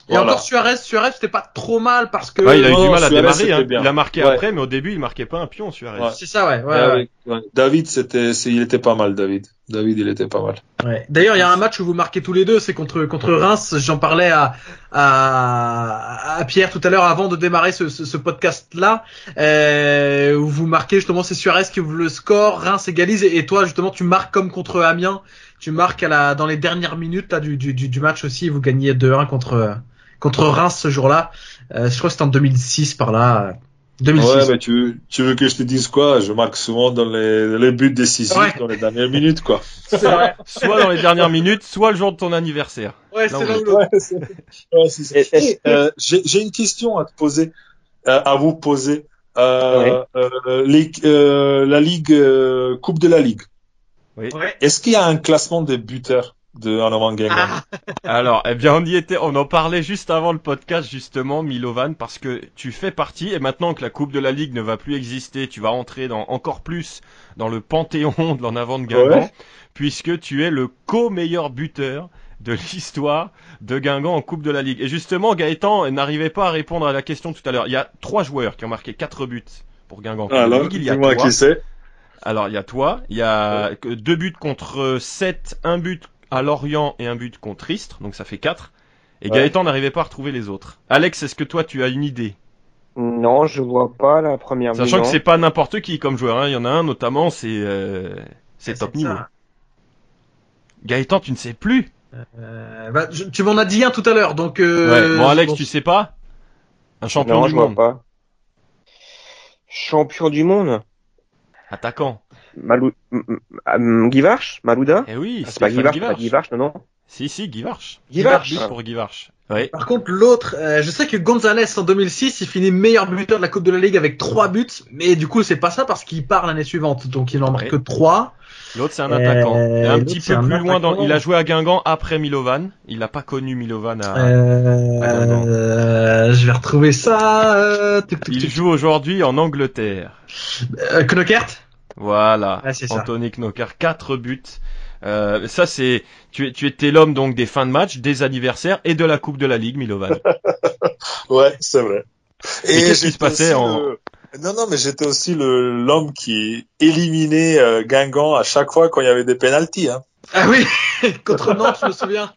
Et Voilà. encore Suarez, Suarez, c'était pas trop mal parce que. Ouais, il a eu non, du mal à Suarez, démarrer. Hein. Il a marqué Ouais. après, mais au début, il marquait pas un pion, Suarez. Ouais. C'est ça, ouais. ouais, Ah ouais. oui, ouais. David, c'était, c'est- il était pas mal, David. David, il était pas mal. Ouais. D'ailleurs, il y a un match où vous marquez tous les deux, c'est contre contre Reims. J'en parlais à, à à Pierre tout à l'heure avant de démarrer ce, ce, ce podcast-là, euh, où vous marquez justement c'est Suarez qui ouvre le score, Reims égalise et, et toi justement tu marques comme contre Amiens, tu marques à la dans les dernières minutes là du du, du, du match aussi, vous gagnez 2-1 contre contre Reims ce jour-là. Euh, je crois que c'était en 2006 par là. euh, 2006. Ouais, mais tu, veux- tu veux que je te dise quoi? Je marque souvent dans les, les buts décisifs, Ouais. dans les dernières minutes, quoi. C'est vrai. Soit dans les dernières minutes, soit le jour de ton anniversaire. Ouais, c'est Ouais, ouais, euh, J'ai j'ai une question à te poser, euh, à vous poser. Euh, euh, les- euh, la Ligue, euh, Coupe de la Ligue. Ouais. Est-ce qu'il y a un classement des buteurs? De Ah, Alors, eh bien, on y était, on en parlait juste avant le podcast, justement, Milovan, parce que tu fais partie, et maintenant que la Coupe de la Ligue ne va plus exister, tu vas entrer dans, encore plus dans le panthéon de l'en avant de Guingamp, Ouais. puisque tu es le co-meilleur buteur de l'histoire de Guingamp en Coupe de la Ligue. Et justement, Gaëtan n'arrivait pas à répondre à la question tout à l'heure. Il y a trois joueurs qui ont marqué quatre buts pour Guingamp Alors, Ligue. Il y a dis-moi toi. qui c'est. Alors, il y a toi, il y a deux buts contre 7, un but à Lorient et un but contre Istres, donc ça fait 4. Et Ouais. Gaëtan n'arrivait pas à retrouver les autres. Alex, est-ce que toi tu as une idée? Non, je vois pas la première Sachant que c'est pas n'importe qui comme joueur, hein. il y en a un notamment, c'est euh, c'est top ça. niveau. Gaëtan, tu ne sais plus? Euh, bah, je- tu m'en as dit un tout à l'heure, donc. Euh, Ouais. Bon Alex, bon, tu sais pas? Un champion non, du je vois monde, pas. Champion du monde? Attaquant. Malou... M- Guivarch Malouda? Eh oui, Ah, C'est pas Guivarch, pas Guivarch, non, non. Si, si, Guivarch. Guivarch. Pour. Par contre, l'autre, euh, je sais que Gonzalez en 2006, il finit meilleur buteur de la Coupe de la Ligue avec trois buts, mais du coup, c'est pas ça parce qu'il part l'année suivante, donc il en marque que trois. L'autre c'est un Euh, attaquant. Et un petit peu un plus loin dans... Il a joué à Guingamp après Milovan. Il n'a pas connu Milovan à... Euh, à Guingamp. euh, je vais retrouver ça. Euh, tuc, tuc, Il joue aujourd'hui en Angleterre. Euh, Knockert Voilà. Ça. Anthony Knocker, 4 buts. Euh, ça c'est tu, tu étais l'homme donc des fins de match, des anniversaires et de la Coupe de la Ligue, Milovan. Ouais, c'est vrai. Et qu'est-ce qui se j'étais passait aussi en- le- Non, non, mais j'étais aussi le l'homme qui éliminait euh, Guingamp à chaque fois quand il y avait des pénalties. Hein. Ah oui, contre Nantes, je me souviens.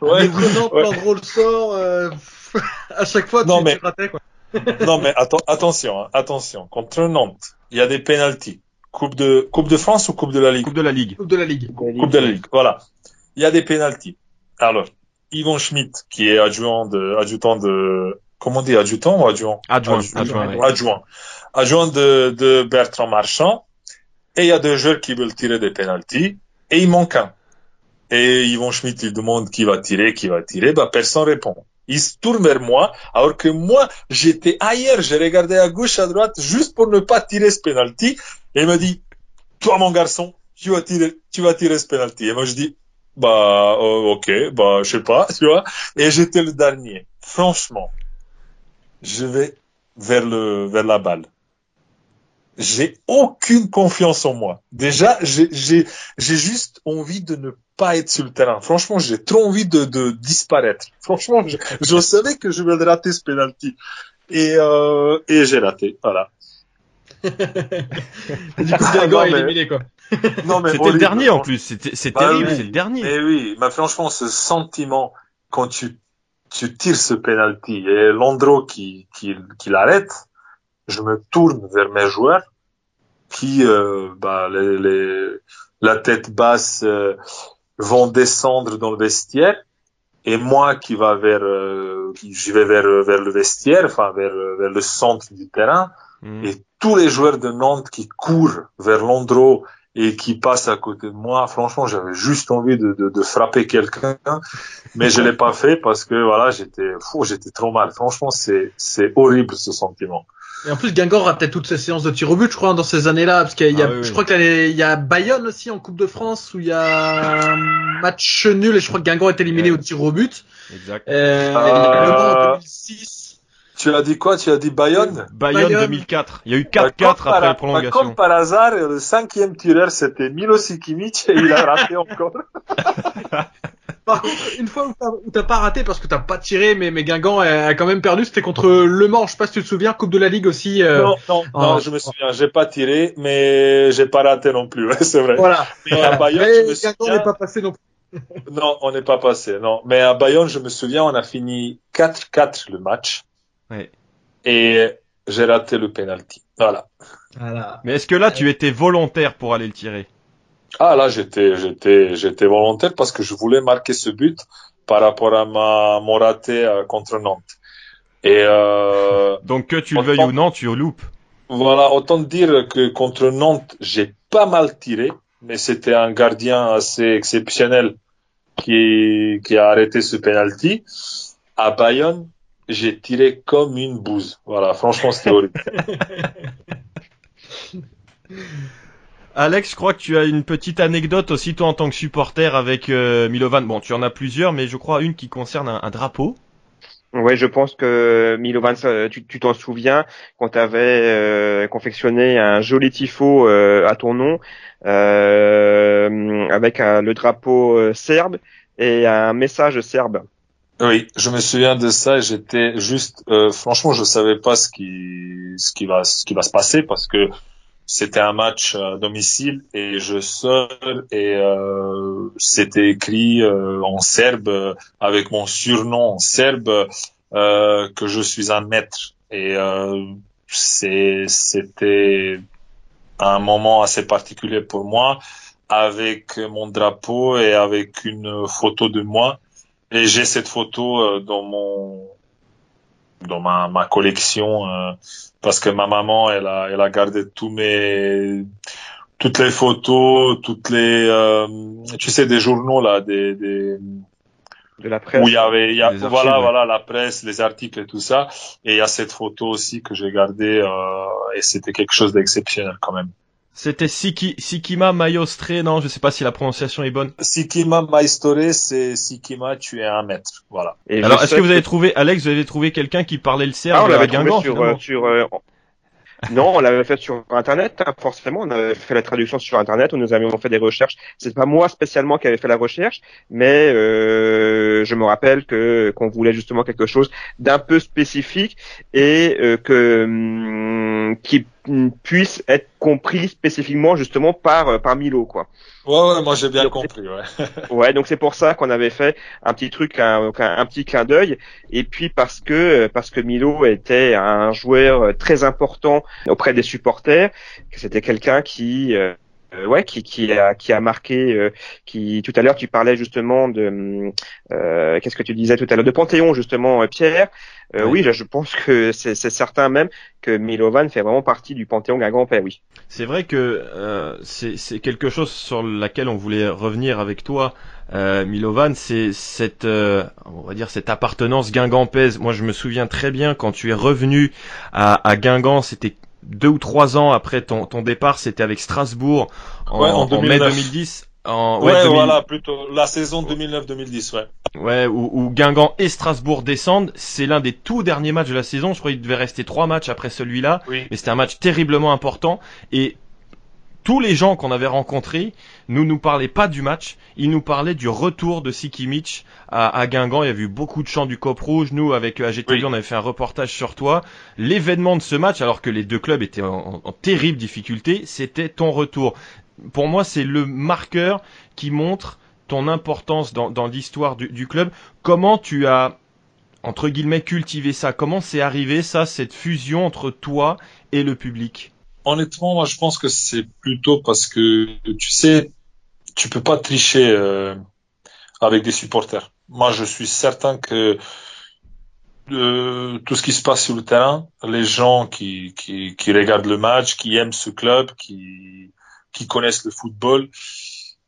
Ouais. Contre Nantes, ouais. Le sort. euh, à chaque fois, Non, tu, mais- tu ratais, quoi. Non, mais atten- attention, hein, attention. Contre Nantes, il y a des pénalties. Coupe de Coupe de France ou Coupe de la Ligue? Coupe de la Ligue. Coupe de la Ligue. Coupe de la Ligue. Voilà. Il y a des pénalties. Alors, Yvon Schmidt, qui est adjoint de adjudant de comment on dit adjudant ou adjoint? Adjoint, Adjoint. adjoint, ouais. adjoint, adjoint de, de Bertrand Marchand. Et il y a deux joueurs qui veulent tirer des pénalties et il manque un. Et Yvon Schmidt, il demande qui va tirer, qui va tirer. Bah, personne répond. Il se tourne vers moi, alors que moi, j'étais ailleurs. J'ai regardé à gauche, à droite, juste pour ne pas tirer ce penalty. Et il me dit, toi, mon garçon, tu vas tirer, tu vas tirer ce penalty. Et moi, je dis, bah, euh, ok, bah, je sais pas, tu vois. Et j'étais le dernier. Franchement, je vais vers le, vers la balle. J'ai aucune confiance en moi. Déjà, j'ai juste envie de ne pas être sur le terrain. Franchement, j'ai trop envie de, de disparaître. Franchement, je, je savais que je vais rater ce penalty. Et, euh, et j'ai raté. Voilà. Du coup, Ah, non, est mais- éliminé, quoi. Non, mais C'était le dernier en plus. C'était c'est Ah terrible, oui. c'est le dernier. Eh oui, mais franchement, ce sentiment quand tu tu tires ce penalty et Landreau qui qui qui l'arrête, je me tourne vers mes joueurs qui euh, bah les, les la tête basse euh, vont descendre dans le vestiaire et moi qui va vers euh, je vais vers vers le vestiaire, enfin vers vers le centre du terrain, Mhm. Et tous les joueurs de Nantes qui courent vers l'endroit et qui passent à côté de moi, franchement, j'avais juste envie de, de, de frapper quelqu'un, mais je l'ai pas fait parce que voilà, j'étais fou, j'étais trop mal. Franchement, c'est c'est horrible ce sentiment. Et en plus, Guingamp aura peut-être toutes ses séances de tir au but, je crois, dans ces années-là, parce qu'il y a, Ah oui, oui. je crois qu'il y a Bayonne aussi en Coupe de France où il y a un match nul et je crois que Guingamp est éliminé Ouais. au tir au but. Exact. Euh, Euh, il y a Le Mans en 2006. Tu as dit quoi? Tu as dit Bayonne? Bayonne, Bayonne. 2004. Il y a eu Bah, 4-4 comme après par- la bah, prolongation. Comme par hasard, le cinquième tireur, c'était Milo Sikimic et il a raté encore. Par contre, une fois où t'as- pas raté parce que t'as pas tiré, mais, mais Guingamp a, quand même perdu, c'était contre Le Mans. Je sais pas si tu te souviens, Coupe de la Ligue aussi. euh, Non, non, non, en- je me souviens, j'ai pas tiré, mais j'ai pas raté non plus, ouais, c'est vrai. Voilà. Mais Voilà. à Bayonne, Mais je me Guingamp souviens, n'est pas passé non plus. non, on n'est pas passé, non. Mais à Bayonne, je me souviens, on a fini 4-4 le match. Ouais. Et j'ai raté le penalty. Voilà. Voilà. Mais est-ce que là, tu étais volontaire pour aller le tirer? Ah, là, j'étais, j'étais, j'étais volontaire parce que je voulais marquer ce but par rapport à ma, mon raté euh, contre Nantes. Et, euh, Donc que tu le veuilles ou non, tu loupes. Voilà, autant dire que contre Nantes, j'ai pas mal tiré, mais c'était un gardien assez exceptionnel qui, qui a arrêté ce penalty. À Bayonne, j'ai tiré comme une bouse. Voilà, franchement, c'était horrible. Alex, je crois que tu as une petite anecdote aussi toi en tant que supporter avec euh, Milovan. Bon, tu en as plusieurs, mais je crois une qui concerne un, un drapeau. Ouais, je pense que Milovan, tu tu t'en souviens quand tu avais confectionné un joli tifo euh, à ton nom euh, avec un- le drapeau euh, serbe et un message serbe. Oui, je me souviens de ça. et J'étais juste, euh, franchement, je savais pas ce qui, ce qui va, ce qui va se passer parce que c'était un match à domicile et je sors et euh, c'était écrit euh, en serbe euh, avec mon surnom serbe euh, que je suis un maître et euh, c'était un moment assez particulier pour moi avec mon drapeau et avec une photo de moi. Et j'ai cette photo euh, dans mon dans ma, ma collection euh, parce que ma maman elle a elle a gardé tous mes toutes les photos, toutes les euh, tu sais des journaux là des, des de la presse. où il y avait il y a, archives, voilà ouais. voilà la presse, les articles et tout ça et il y a cette photo aussi que j'ai gardée euh, et c'était quelque chose d'exceptionnel quand même. C'était Siki, Sikima Mayostre, non, je sais pas si la prononciation est bonne. Sikima Maestore, c'est Sikima, tu es un maître, voilà. Et Alors, est-ce que vous avez trouvé, Alex, vous avez trouvé quelqu'un qui parlait le serbe Ah, on l'avait Guingamp sur, finalement euh, sur euh, non, on l'avait fait sur Internet, hein, forcément. On avait fait la traduction sur Internet, où nous avions fait des recherches. C'est pas moi spécialement qui avait fait la recherche, mais euh, je me rappelle que qu'on voulait justement quelque chose d'un peu spécifique et euh, que hum, qui puisse être compris spécifiquement justement par euh, par Milo, quoi. Ouais, ouais, moi j'ai bien compris, ouais. Ouais, donc c'est pour ça qu'on avait fait un petit truc, un, un- un petit clin d'œil, et puis parce que parce que Milo était un joueur très important auprès des supporters, que c'était quelqu'un qui euh, ouais qui qui a qui a marqué euh, qui tout à l'heure tu parlais justement de euh, qu'est-ce que tu disais tout à l'heure de Panthéon justement euh, Pierre Euh, Oui. oui là, je pense que c'est c'est certain même que Milovan fait vraiment partie du Panthéon Guingampais oui C'est vrai que euh, c'est c'est quelque chose sur laquelle on voulait revenir avec toi, euh, Milovan. C'est cette, euh, on va dire cette appartenance guingampaise. Moi, je me souviens très bien quand tu es revenu à, à Guingamp. C'était deux ou trois ans après ton, ton départ. C'était avec Strasbourg en, Ouais, en en mai 2009. 2010. En, Ouais, 2000 voilà, plutôt la saison 2009-2010, ouais. Ouais, où, où Guingamp et Strasbourg descendent. C'est l'un des tout derniers matchs de la saison. Je crois qu'il devait rester trois matchs après celui-là. Oui. Mais c'était un match terriblement important. Et tous les gens qu'on avait rencontrés nous nous parlaient pas du match. Ils nous parlaient du retour de Sikimic à, à Guingamp. Il y a eu beaucoup de chants du Cop Rouge. Nous, avec AGTV, Oui. on avait fait un reportage sur toi. L'événement de ce match, alors que les deux clubs étaient en, en- en terrible difficulté, c'était ton retour. Pour moi, c'est le marqueur qui montre ton importance dans, dans l'histoire du, du club. Comment tu as, entre guillemets, cultivé ça? Comment c'est arrivé, ça, cette fusion entre toi et le public? Honnêtement, moi je pense que c'est plutôt parce que tu sais, tu peux pas tricher euh, avec des supporters. Moi, je suis certain que euh, tout ce qui se passe sur le terrain, les gens qui, qui, qui regardent le match, qui aiment ce club, qui, qui connaissent le football.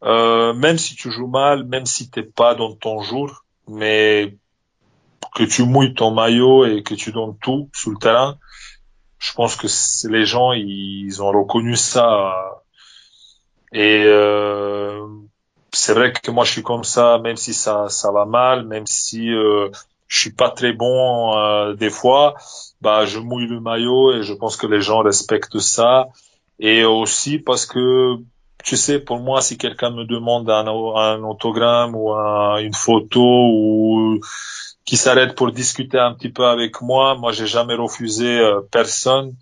Euh, même si tu joues mal, même si t'es pas dans ton jour, mais que tu mouilles ton maillot et que tu donnes tout sur le terrain, je pense que les gens ils ont reconnu ça et euh, c'est vrai que moi je suis comme ça, même si ça ça va mal, même si euh, je suis pas très bon euh, des fois, bah je mouille le maillot et je pense que les gens respectent ça. Et aussi parce que tu sais, pour moi, si quelqu'un me demande un, un autogramme ou une photo ou qui s'arrête pour discuter un petit peu avec moi, moi j'ai jamais refusé euh, personne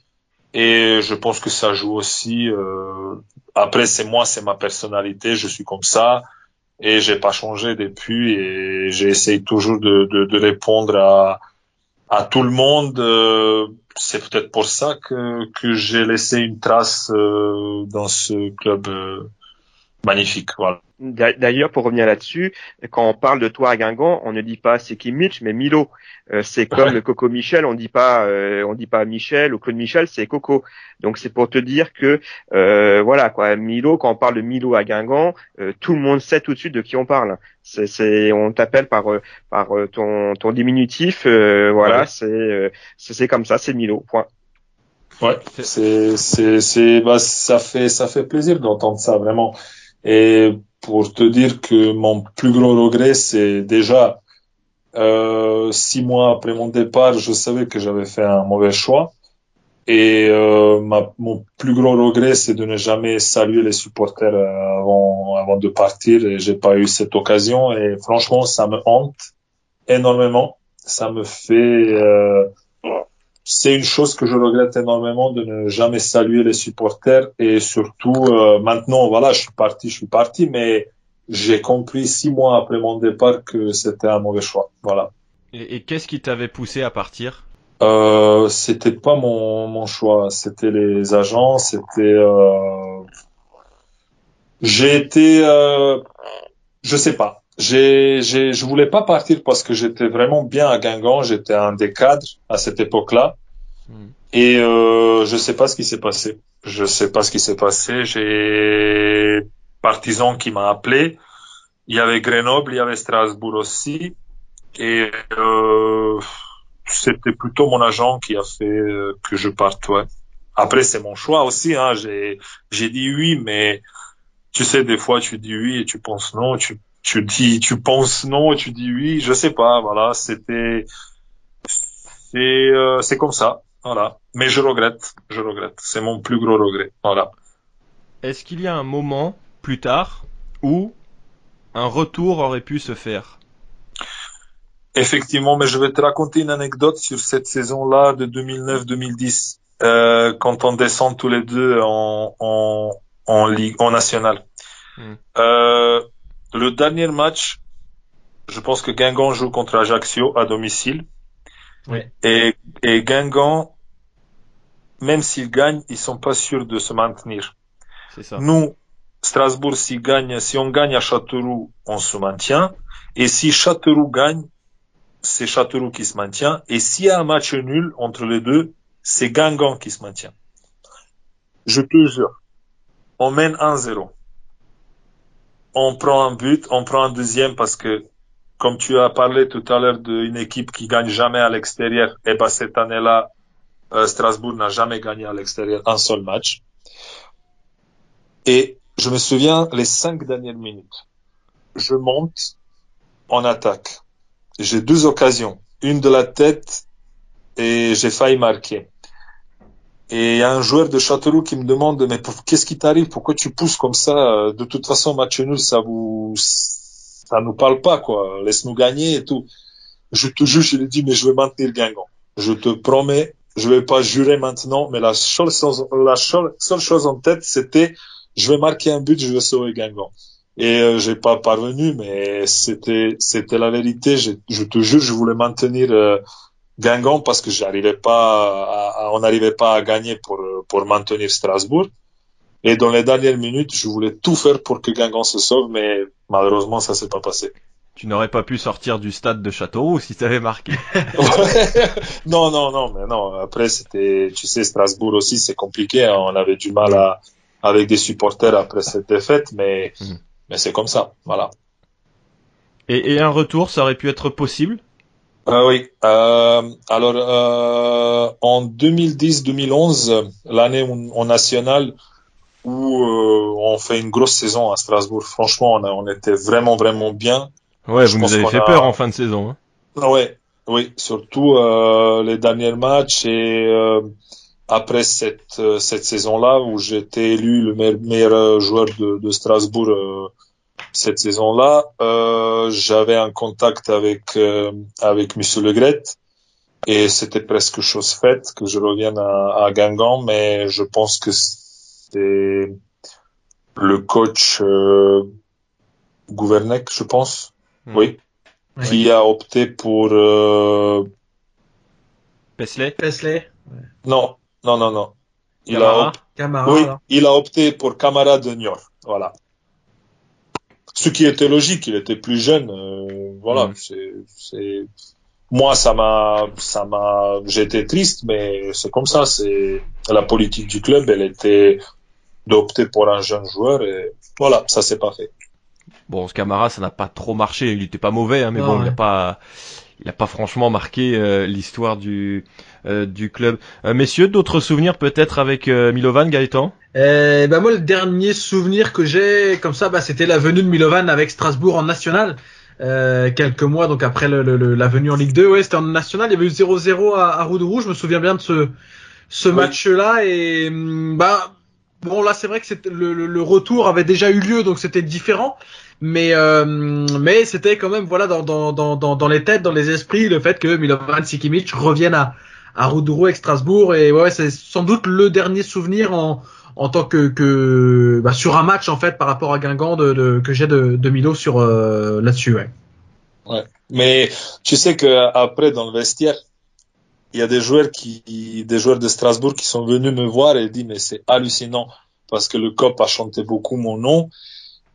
et je pense que ça joue aussi. Euh, après, c'est moi, c'est ma personnalité, je suis comme ça et j'ai pas changé depuis et j'essaye toujours de, de, de, répondre à, à tout le monde. Euh, c'est peut-être pour ça que, que j'ai laissé une trace euh, dans ce club euh, magnifique. Voilà. D'ailleurs, pour revenir là-dessus, quand on parle de toi à Guingamp, on ne dit pas c'est qui Mitch, mais Milo. Euh, c'est comme le Coco Michel, on dit pas, euh, on dit pas Michel ou Claude Michel, c'est Coco. Donc c'est pour te dire que euh, voilà quoi, Milo. Quand on parle de Milo à Guingamp, tout le monde sait tout de suite de qui on parle. C'est, on t'appelle par par ton ton diminutif. voilà, c'est c'est comme ça, c'est Milo. Point. Ouais, c'est c'est c'est bah ça fait ça fait plaisir d'entendre ça vraiment. Et pour te dire que mon plus gros regret, c'est déjà euh, six mois après mon départ, je savais que j'avais fait un mauvais choix. Et euh, ma, mon plus gros regret, c'est de ne jamais saluer les supporters avant, avant de partir. Et j'ai pas eu cette occasion. Et franchement, ça me hante énormément. Ça me fait euh, c'est une chose que je regrette énormément de ne jamais saluer les supporters et surtout euh, maintenant voilà je suis parti je suis parti mais j'ai compris six mois après mon départ que c'était un mauvais choix voilà. Et, et qu'est-ce qui t'avait poussé à partir? Euh, c'était pas mon, mon choix c'était les agents c'était euh... j'ai été euh... je sais pas j'ai, j'ai, je voulais pas partir parce que j'étais vraiment bien à Guingamp. J'étais un des cadres à cette époque-là. Hmm. Et euh, je sais pas ce qui s'est passé. Je sais pas ce qui s'est passé. J'ai partisan qui m'a appelé. Il y avait Grenoble, il y avait Strasbourg aussi. Et euh, c'était plutôt mon agent qui a fait euh, que je parte. Ouais. Après, c'est mon choix aussi. Hein. J'ai, j'ai dit oui, mais tu sais, des fois, tu dis oui et tu penses non. Tu tu dis, tu penses non, et tu dis oui, je sais pas, voilà, c'était, c'est, euh, c'est comme ça, voilà. Mais je regrette, je regrette, c'est mon plus gros regret, voilà. Est-ce qu'il y a un moment plus tard où un retour aurait pu se faire? Effectivement, mais je vais te raconter une anecdote sur cette saison-là de 2009-2010, euh, quand on descend tous les deux en, en, en ligue, en national. Hmm. Euh, le dernier match, je pense que Guingamp joue contre Ajaccio à domicile. Oui. Et, et Guingamp, même s'ils gagnent, ils sont pas sûrs de se maintenir. C'est ça. Nous, Strasbourg, si, gagne, si on gagne à Châteauroux, on se maintient. Et si Châteauroux gagne, c'est Châteauroux qui se maintient. Et s'il y a un match nul entre les deux, c'est Guingamp qui se maintient. Je te jure. On mène 1-0 on prend un but, on prend un deuxième parce que, comme tu as parlé tout à l'heure d'une équipe qui gagne jamais à l'extérieur, et eh ben cette année-là, euh, Strasbourg n'a jamais gagné à l'extérieur un seul match. Et je me souviens les cinq dernières minutes. Je monte en attaque. J'ai deux occasions, une de la tête et j'ai failli marquer. Et il y a un joueur de Châteauroux qui me demande mais qu'est-ce qui t'arrive? Pourquoi tu pousses comme ça? De toute façon, match nul, ça vous ça nous parle pas quoi. Laisse-nous gagner et tout. Je te jure, je lui dis mais je vais maintenir Guingamp. Je te promets, je vais pas jurer maintenant, mais la seule chose, la seule, chose en tête, c'était je vais marquer un but, je vais sauver Guingamp. Et euh, j'ai pas parvenu, mais c'était c'était la vérité. Je, je, te jure, je voulais maintenir euh, Guingamp parce que j'arrivais pas, à, on n'arrivait pas à gagner pour pour maintenir Strasbourg. Et dans les dernières minutes, je voulais tout faire pour que Guingamp se sauve, mais malheureusement, ça s'est pas passé. Tu n'aurais pas pu sortir du stade de Châteauroux si tu avais marqué. non, non, non, mais non. Après, c'était, tu sais, Strasbourg aussi, c'est compliqué. Hein. On avait du mal à, avec des supporters après cette défaite, mais, mmh. mais c'est comme ça. Voilà. Et, et, un retour, ça aurait pu être possible? Euh, Oui. Euh, alors, euh, en 2010-2011, l'année en national où euh, on fait une grosse saison à Strasbourg, franchement, on, a, on était vraiment, vraiment bien. Ouais, vous nous avez fait peur en fin de saison. Hein. Ah ouais, oui, surtout euh, les derniers matchs et euh, après cette euh, cette saison-là où j'étais élu le meilleur joueur de, de Strasbourg euh, cette saison-là, j'avais un contact avec avec Monsieur Le Gret et c'était presque chose faite que je revienne à, à Guingamp, mais je pense que c'est le coach euh, je pense, Hmm. Oui. Qui a opté pour euh... Pesley Pesley Non, non, non, non. Il a, oui, il a opté pour Camara de Niort. Voilà. Ce qui était logique, il était plus jeune. Euh, voilà, hmm. c'est, moi ça m'a, ça m'a, j'étais triste, mais c'est comme ça. C'est la politique du club, elle était d'opter pour un jeune joueur et voilà, ça s'est pas fait. Bon, ce Camara, ça n'a pas trop marché. Il était pas mauvais, hein, mais bon, il n'a pas, il a pas franchement marqué euh, l'histoire du euh, du club. Euh, messieurs, d'autres souvenirs peut-être avec Milovan, Gaëtan? Eh ben moi, le dernier souvenir que j'ai comme ça, bah, c'était la venue de Milovan avec Strasbourg en national. quelques mois donc après le, la venue en Ligue 2, ouais, c'était en national. Il y avait eu 0-0 à, à Roudourouge. Je me souviens bien de ce ce match-là et hum, bah bon là c'est vrai que le, le, le, retour avait déjà eu lieu donc c'était différent mais euh, mais c'était quand même voilà dans, dans, dans, dans les têtes, dans les esprits, le fait que Milovan Sikimic revienne à à Roudourou avec Strasbourg et ouais, c'est sans doute le dernier souvenir en en tant que, que bah, sur un match en fait par rapport à Guingamp de, de que j'ai de, de Milo sur euh, là-dessus ouais. Ouais. Mais tu sais que après dans le vestiaire, il y a des joueurs qui des joueurs de Strasbourg qui sont venus me voir et dit mais c'est hallucinant parce que le COP a chanté beaucoup mon nom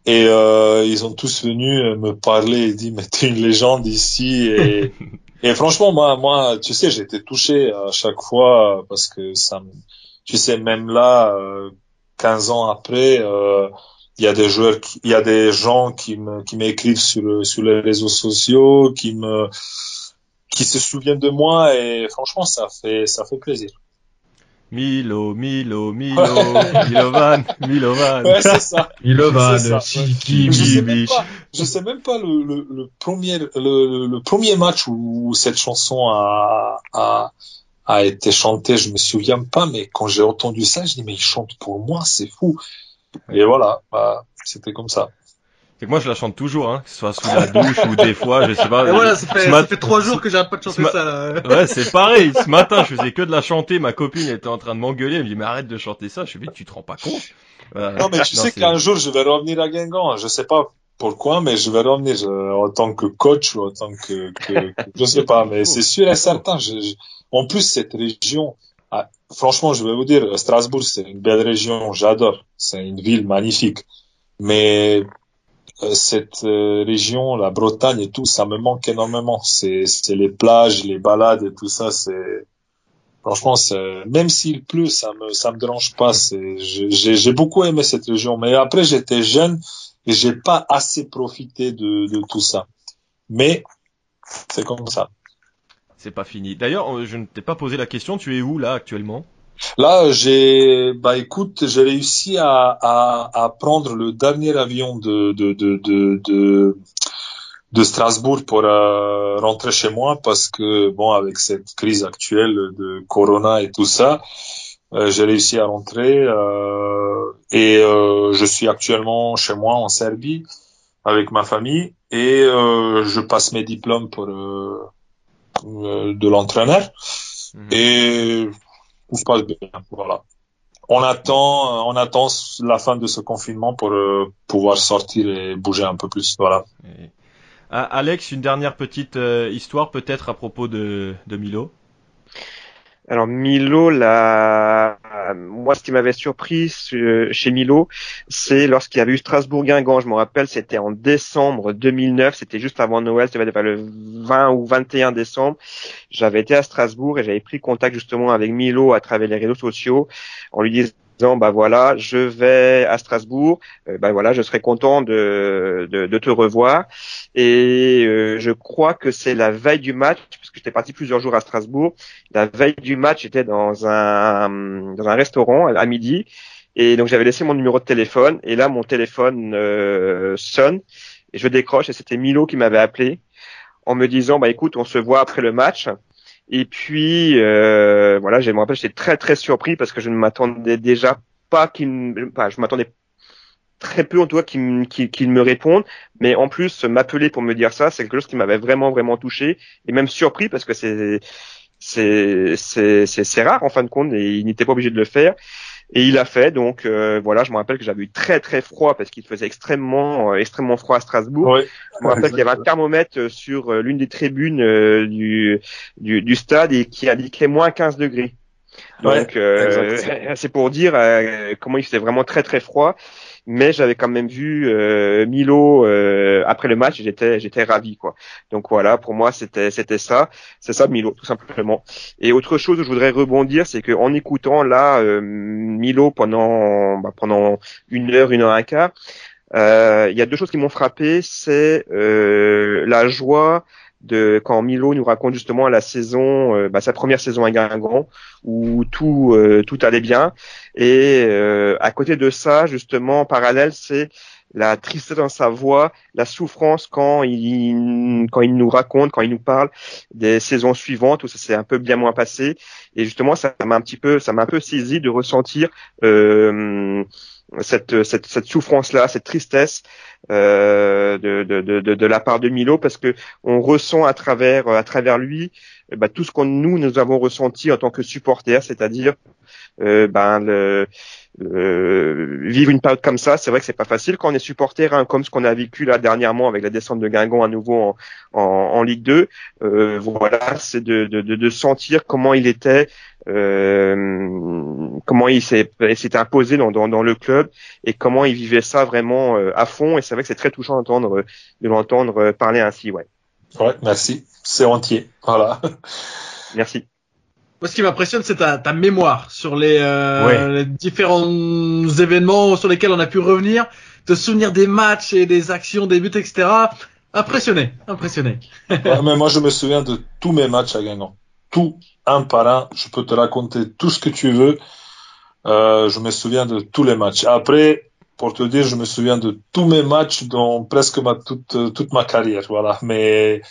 et euh, ils ont tous venu me parler et dit mais t'es une légende ici et, et franchement moi moi tu sais j'ai été touché à chaque fois parce que ça me, tu sais même là euh, 15 ans après euh, il y a des joueurs il y a des gens qui me qui m'écrivent sur sur les réseaux sociaux qui me qui se souviennent de moi et franchement ça fait ça fait plaisir Milo, Milo, Milo, Milovan, Milovan. Ouais, c'est ça. Milovan, Chiki, je sais même pas, je sais même pas le, le, le premier, le, le, premier match où, cette chanson a, a, a été chantée, je me souviens pas, mais quand j'ai entendu ça, je dis, mais il chante pour moi, c'est fou. Et voilà, bah, c'était comme ça. C'est que moi je la chante toujours, hein, que ce soit sous la douche ou des fois, je sais pas. Et voilà, ça fait, ça fait trois jours que j'arrête pas de chanter ça. Là. Ouais, c'est pareil. Ce matin, je faisais que de la chanter. Ma copine était en train de m'engueuler. Elle me dit mais arrête de chanter ça. Je suis dit tu te rends pas compte. Non mais tu sais qu'un jour je vais revenir à Guingamp. Je sais pas pourquoi, mais je vais revenir en tant que coach ou en tant que, que, je sais pas, mais c'est sûr et certain. Je, En plus cette région, ah, franchement, je vais vous dire, Strasbourg c'est une belle région. J'adore. C'est une ville magnifique. Mais euh, cette euh, région, la Bretagne et tout, ça me manque énormément. C'est, les plages, les balades et tout ça. C'est franchement, même s'il pleut, ça me, ça me dérange pas. J'ai beaucoup aimé cette région. Mais après, j'étais jeune et j'ai pas assez profité de, de tout ça. Mais c'est comme ça. C'est pas fini. D'ailleurs, je ne t'ai pas posé la question. Tu es où là actuellement? Là, j'ai, bah écoute, j'ai réussi à, à, à, prendre le dernier avion de de de de, de, de Strasbourg pour euh, rentrer chez moi parce que bon, avec cette crise actuelle de Corona et tout ça, euh, j'ai réussi à rentrer euh, et euh, je suis actuellement chez moi en Serbie avec ma famille et je passe mes diplômes pour de l'entraîneur. Mhm. Et tout se passe bien. Voilà. On attend, on attend la fin de ce confinement pour euh, pouvoir sortir et bouger un peu plus. Voilà. Ah, Alex, une dernière petite euh, histoire peut-être à propos de, de Milo? Alors Milo, la, moi, ce qui m'avait surpris chez Milo, c'est lorsqu'il y avait eu Strasbourg-Guingamp. Je me rappelle, c'était en décembre 2009. C'était juste avant Noël. C'était le 20 ou 21 décembre. J'avais été à Strasbourg et j'avais pris contact justement avec Milo à travers les réseaux sociaux en lui disant disant bah voilà je vais à Strasbourg euh, bah voilà je serais content de, te revoir. Et euh, je crois que c'est la veille du match puisque j'étais parti plusieurs jours à Strasbourg. La veille du match j'étais dans un dans un restaurant à midi. Et donc j'avais laissé mon numéro de téléphone. Et là mon téléphone euh, sonne. Et je décroche. Et c'était Milo qui m'avait appelé en me disant bah écoute on se voit après le match et puis euh, voilà, je me rappelle, j'étais très très surpris parce que je ne m'attendais déjà pas qu'il, enfin, je m'attendais très peu en tout cas qu'il qu me répondent, mais en plus m'appeler pour me dire ça, c'est quelque chose qui m'avait vraiment vraiment touché et même surpris parce que c'est c'est c'est rare en fin de compte et il n'était pas obligé de le faire. Et il a fait, donc euh, voilà, je me rappelle que j'avais eu très très froid parce qu'il faisait extrêmement euh, extrêmement froid à Strasbourg. Je me rappelle qu'il y avait un thermomètre euh, sur l'une des tribunes du, du, du stade et qui indiquait moins 15 degrés. Donc c'est pour dire comment il faisait vraiment très très froid mais j'avais quand même vu euh, Milo euh, après le match, j'étais j'étais ravi quoi. Donc voilà, pour moi c'était c'était ça, c'est ça Milo tout simplement. Et autre chose où je voudrais rebondir, c'est que en écoutant là euh, Milo pendant bah, pendant une heure, une heure et un quart, il y a deux choses qui m'ont frappé, c'est la joie de quand Milo nous raconte justement la saison, euh, bah, sa première saison à Guingamp où tout euh, tout allait bien. Et euh, à côté de ça justement en parallèle c'est la tristesse dans sa voix, la souffrance quand il quand il nous raconte, quand il nous parle des saisons suivantes où ça s'est un peu bien moins passé. Et justement ça m'a un petit peu ça m'a un peu saisi de ressentir euh, cette, cette, cette souffrance-là, cette tristesse euh, de, de, de, de, la part de Milo, parce que on ressent à travers, à travers lui bah, tout ce qu'on nous nous avons ressenti en tant que supporters, c'est-à-dire euh, ben le, vivre une période comme ça, c'est vrai que c'est pas facile quand on est supporter, hein, comme ce qu'on a vécu là dernièrement avec la descente de Guingamp à nouveau en, en, en Ligue 2. Euh, voilà, c'est de, de, de, sentir comment il était, euh, comment il s'est imposé dans, dans, dans, le club et comment il vivait ça vraiment euh, à fond. Et c'est vrai que c'est très touchant d'entendre de l'entendre parler ainsi, ouais. Ouais, merci. C'est entier. Voilà. Merci. Moi, ce qui m'impressionne, c'est ta, ta, mémoire sur les, euh, les, différents événements sur lesquels on a pu revenir, te souvenir des matchs et des actions, des buts, etc. Impressionné, impressionné. ouais, mais moi, je me souviens de tous mes matchs à Guingamp. Tout, un par un. Je peux te raconter tout ce que tu veux. Euh, je me souviens de tous les matchs. Après, pour te dire, je me souviens de tous mes matchs dans presque ma toute toute ma carrière, voilà. Mais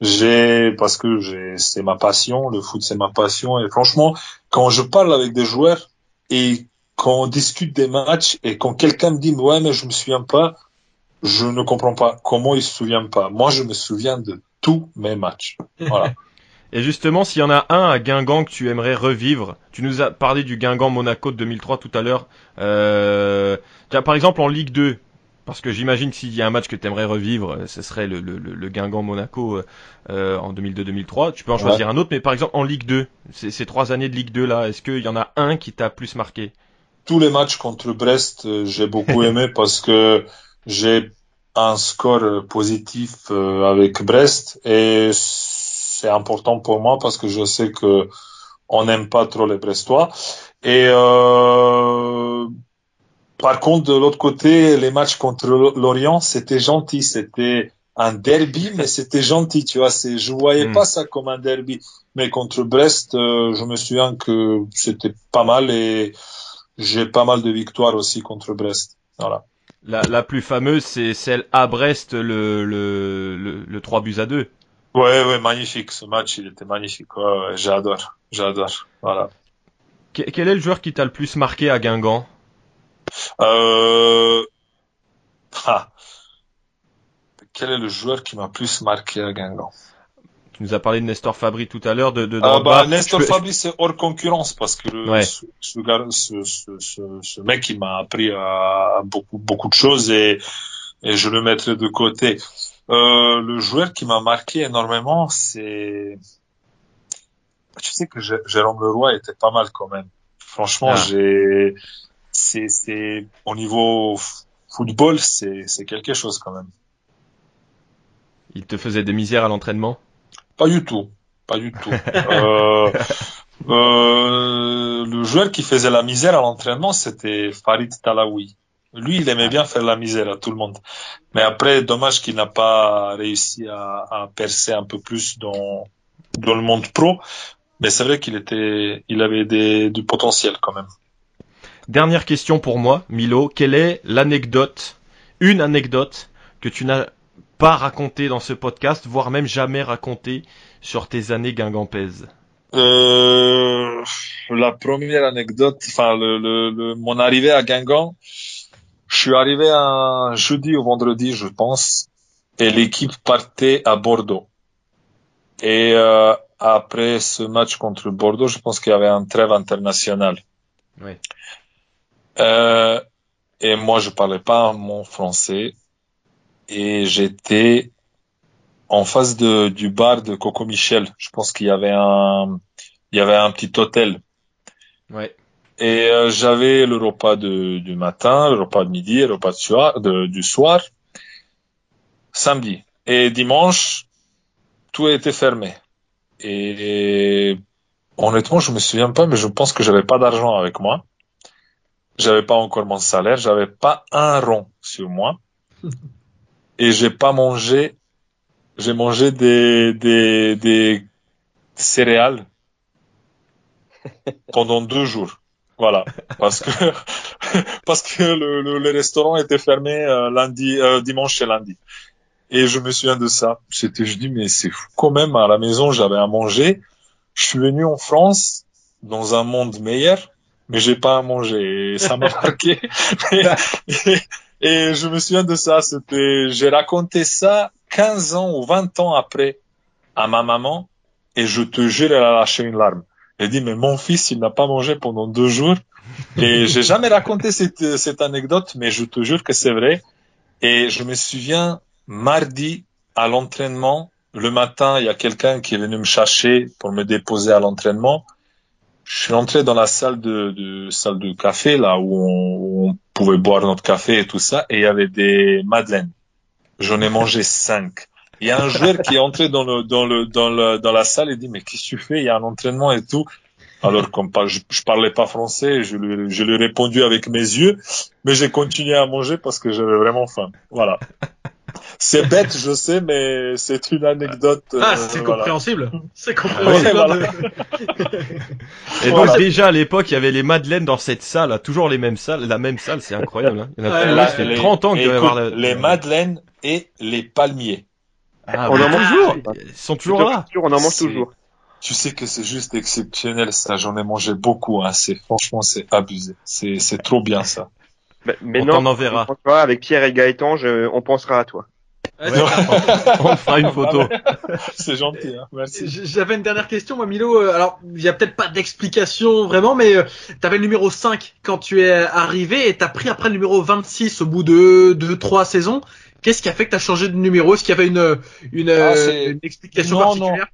j'ai parce que j'ai c'est ma passion, le foot c'est ma passion et franchement, quand je parle avec des joueurs et quand on discute des matchs et quand quelqu'un me dit ouais mais je me souviens pas, je ne comprends pas comment il se souvient pas? Moi, je me souviens de tous mes matchs. Voilà. Et justement, s'il y en a un à Guingamp que tu aimerais revivre, tu nous as parlé du Guingamp Monaco de 2003 tout à l'heure. Euh, par exemple en Ligue 2, parce que j'imagine que s'il y a un match que tu aimerais revivre, ce serait le, le, le Guingamp Monaco euh, en 2002-2003. Tu peux en choisir un autre, mais par exemple en Ligue 2, ces trois années de Ligue 2 là, est-ce qu'il y en a un qui t'a plus marqué? Tous les matchs contre Brest, euh, j'ai beaucoup aimé parce que j'ai un score positif euh, avec Brest et c'est important pour moi parce que je sais que on n'aime pas trop les Brestois. Et euh, par contre, de l'autre côté, les matchs contre l'Orient, c'était gentil, c'était un derby, mais c'était gentil, tu vois. C'est, je voyais hmm. pas ça comme un derby, mais contre Brest, euh, je me souviens que c'était pas mal et j'ai pas mal de victoires aussi contre Brest. Voilà. La, la plus fameuse, c'est celle à Brest, le, le, le, le 3 buts à 2. Ouais, ouais, magnifique. Ce match, il était magnifique. Ouais, j'adore, j'adore. Voilà. quel est le joueur qui t'a le plus marqué à Guingamp? Euh... ah. Quel est le joueur qui m'a plus marqué à Guingamp? Tu nous as parlé de Nestor Fabri tout à l'heure. De, de ah, bah, Nestor Fabri, c'est hors concurrence parce que ce, ce, ce, ce, mec, il m'a appris à beaucoup, beaucoup de choses et, et je le mettrai de côté. Euh, le joueur qui m'a marqué énormément, c'est... Tu sais que Jérôme Leroy était pas mal quand même. Franchement, Ah. j'ai, c'est, c'est, au niveau football, c'est, c'est quelque chose quand même. Il te faisait des misères à l'entraînement? Pas du tout. Pas du tout. Euh, euh, le joueur qui faisait la misère à l'entraînement, c'était Farid Talaoui. Lui, il aimait bien faire la misère à tout le monde. Mais après, dommage qu'il n'a pas réussi à, à percer un peu plus dans, dans le monde pro. Mais c'est vrai qu'il était, il avait des, du potentiel quand même. Dernière question pour moi, Milo. Quelle est l'anecdote, une anecdote que tu n'as pas racontée dans ce podcast, voire même jamais racontée sur tes années guingampaises? Euh, la première anecdote, enfin le, le, le- mon arrivée à Guingamp, je suis arrivé un jeudi ou vendredi, je pense, et l'équipe partait à Bordeaux. Et euh, après ce match contre Bordeaux, je pense qu'il y avait un trêve international. Oui. Euh, et moi, je parlais pas mon français, et j'étais en face de, du bar de Coco Michel. Je pense qu'il y avait un, il y avait un petit hôtel. Ouais. Et euh, j'avais le repas de, du matin, le repas de midi, le repas de soir, de- du soir, samedi. Et dimanche, tout était fermé. Et honnêtement, je me souviens pas, mais je pense que j'avais pas d'argent avec moi. J'avais pas encore mon salaire, j'avais pas un rond sur moi. Et j'ai pas mangé, j'ai mangé des, des, des céréales pendant deux jours. Voilà, parce que parce que le, le, le restaurant était fermé euh, lundi, euh, dimanche et lundi. Et je me souviens de ça. J'étais, je dis mais c'est fou quand même. À la maison, j'avais à manger. Je suis venu en France dans un monde meilleur, mais j'ai pas à manger. Et ça m'a marqué. et, et- et je me souviens de ça. C'était, j'ai raconté ça 15 ans ou 20 ans après à ma maman, et je te jure, elle a lâché une larme. Elle dit, mais mon fils, il n'a pas mangé pendant deux jours. Et j'ai jamais raconté cette, cette anecdote, mais je te jure que c'est vrai. Et je me souviens, mardi, à l'entraînement, le matin, il y a quelqu'un qui est venu me chercher pour me déposer à l'entraînement. Je suis entré dans la salle de, de salle de café, là où on, où on pouvait boire notre café et tout ça, et il y avait des madeleines. J'en ai mangé cinq. Il y a un joueur qui est entré dans le dans le dans le dans la salle et dit mais qu'est-ce que tu fais? Il y a un entraînement et tout. Alors comme pas, je, je parlais pas français, je lui je lui ai répondu avec mes yeux, mais j'ai continué à manger parce que j'avais vraiment faim. Voilà. C'est bête, je sais, mais c'est une anecdote. Ah, euh, c'est voilà. compréhensible. C'est Ouais, compréhensible. voilà. Et donc Voilà. déjà à l'époque, il y avait les madeleines dans cette salle, toujours les mêmes salles, la même salle, c'est incroyable. Hein. Il y en a Ouais, plein, là, ça fait les- 30 ans qu'il y écoute, avoir la- les madeleines et les palmiers. Ah, On en mange toujours. Ils sont toujours là. sûr, on en mange toujours. Tu sais que c'est juste exceptionnel ça. J'en ai mangé beaucoup. Hein. C'est franchement c'est abusé. C'est c'est trop bien ça. Mais, mais On non, t'en enverra. avec Pierre et Gaëtan, je, on pensera à toi. Ouais. On fera une photo. C'est gentil. Hein. Merci. J'avais une dernière question, moi, Milo. Euh, Alors, il y a peut-être pas d'explication vraiment, mais euh, t'avais le numéro 5 quand tu es arrivé et t'as pris après le numéro 26 au bout de 2-3 saisons. Qu'est-ce qui a fait que t'as changé de numéro? Est-ce qu'il y avait une, une, Ah, euh, une explication Non, particulière?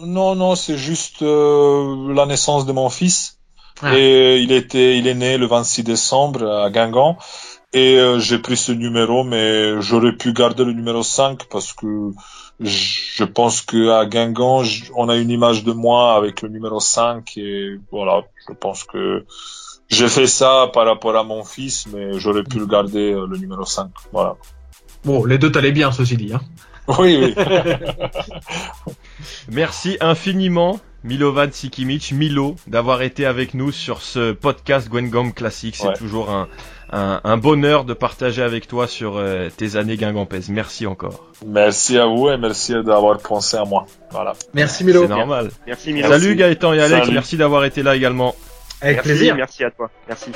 Non non c'est juste euh, la naissance de mon fils. Ah. Et il était il est né le 26 décembre à Guingamp. Et euh, j'ai pris ce numéro, mais j'aurais pu garder le numéro 5 parce que je pense que à Guingamp, on a une image de moi avec le numéro 5 et voilà, je pense que j'ai fait ça par rapport à mon fils, mais j'aurais pu le garder euh, le numéro 5. Voilà. Bon, les deux t'allaient bien, ceci dit. Hein. Oui, oui. Merci infiniment, Milovan Sikimic, Milo, d'avoir été avec nous sur ce podcast Gwengam Classic. C'est Ouais. toujours un, un, un bonheur de partager avec toi sur euh, tes années guingampaises. Merci encore. merci à vous et merci d'avoir pensé à moi. Voilà. Merci Milo. C'est normal. Merci Milo. Salut Gaëtan et Alex, Salut. merci d'avoir été là également. Avec merci, plaisir. Merci à toi. Merci.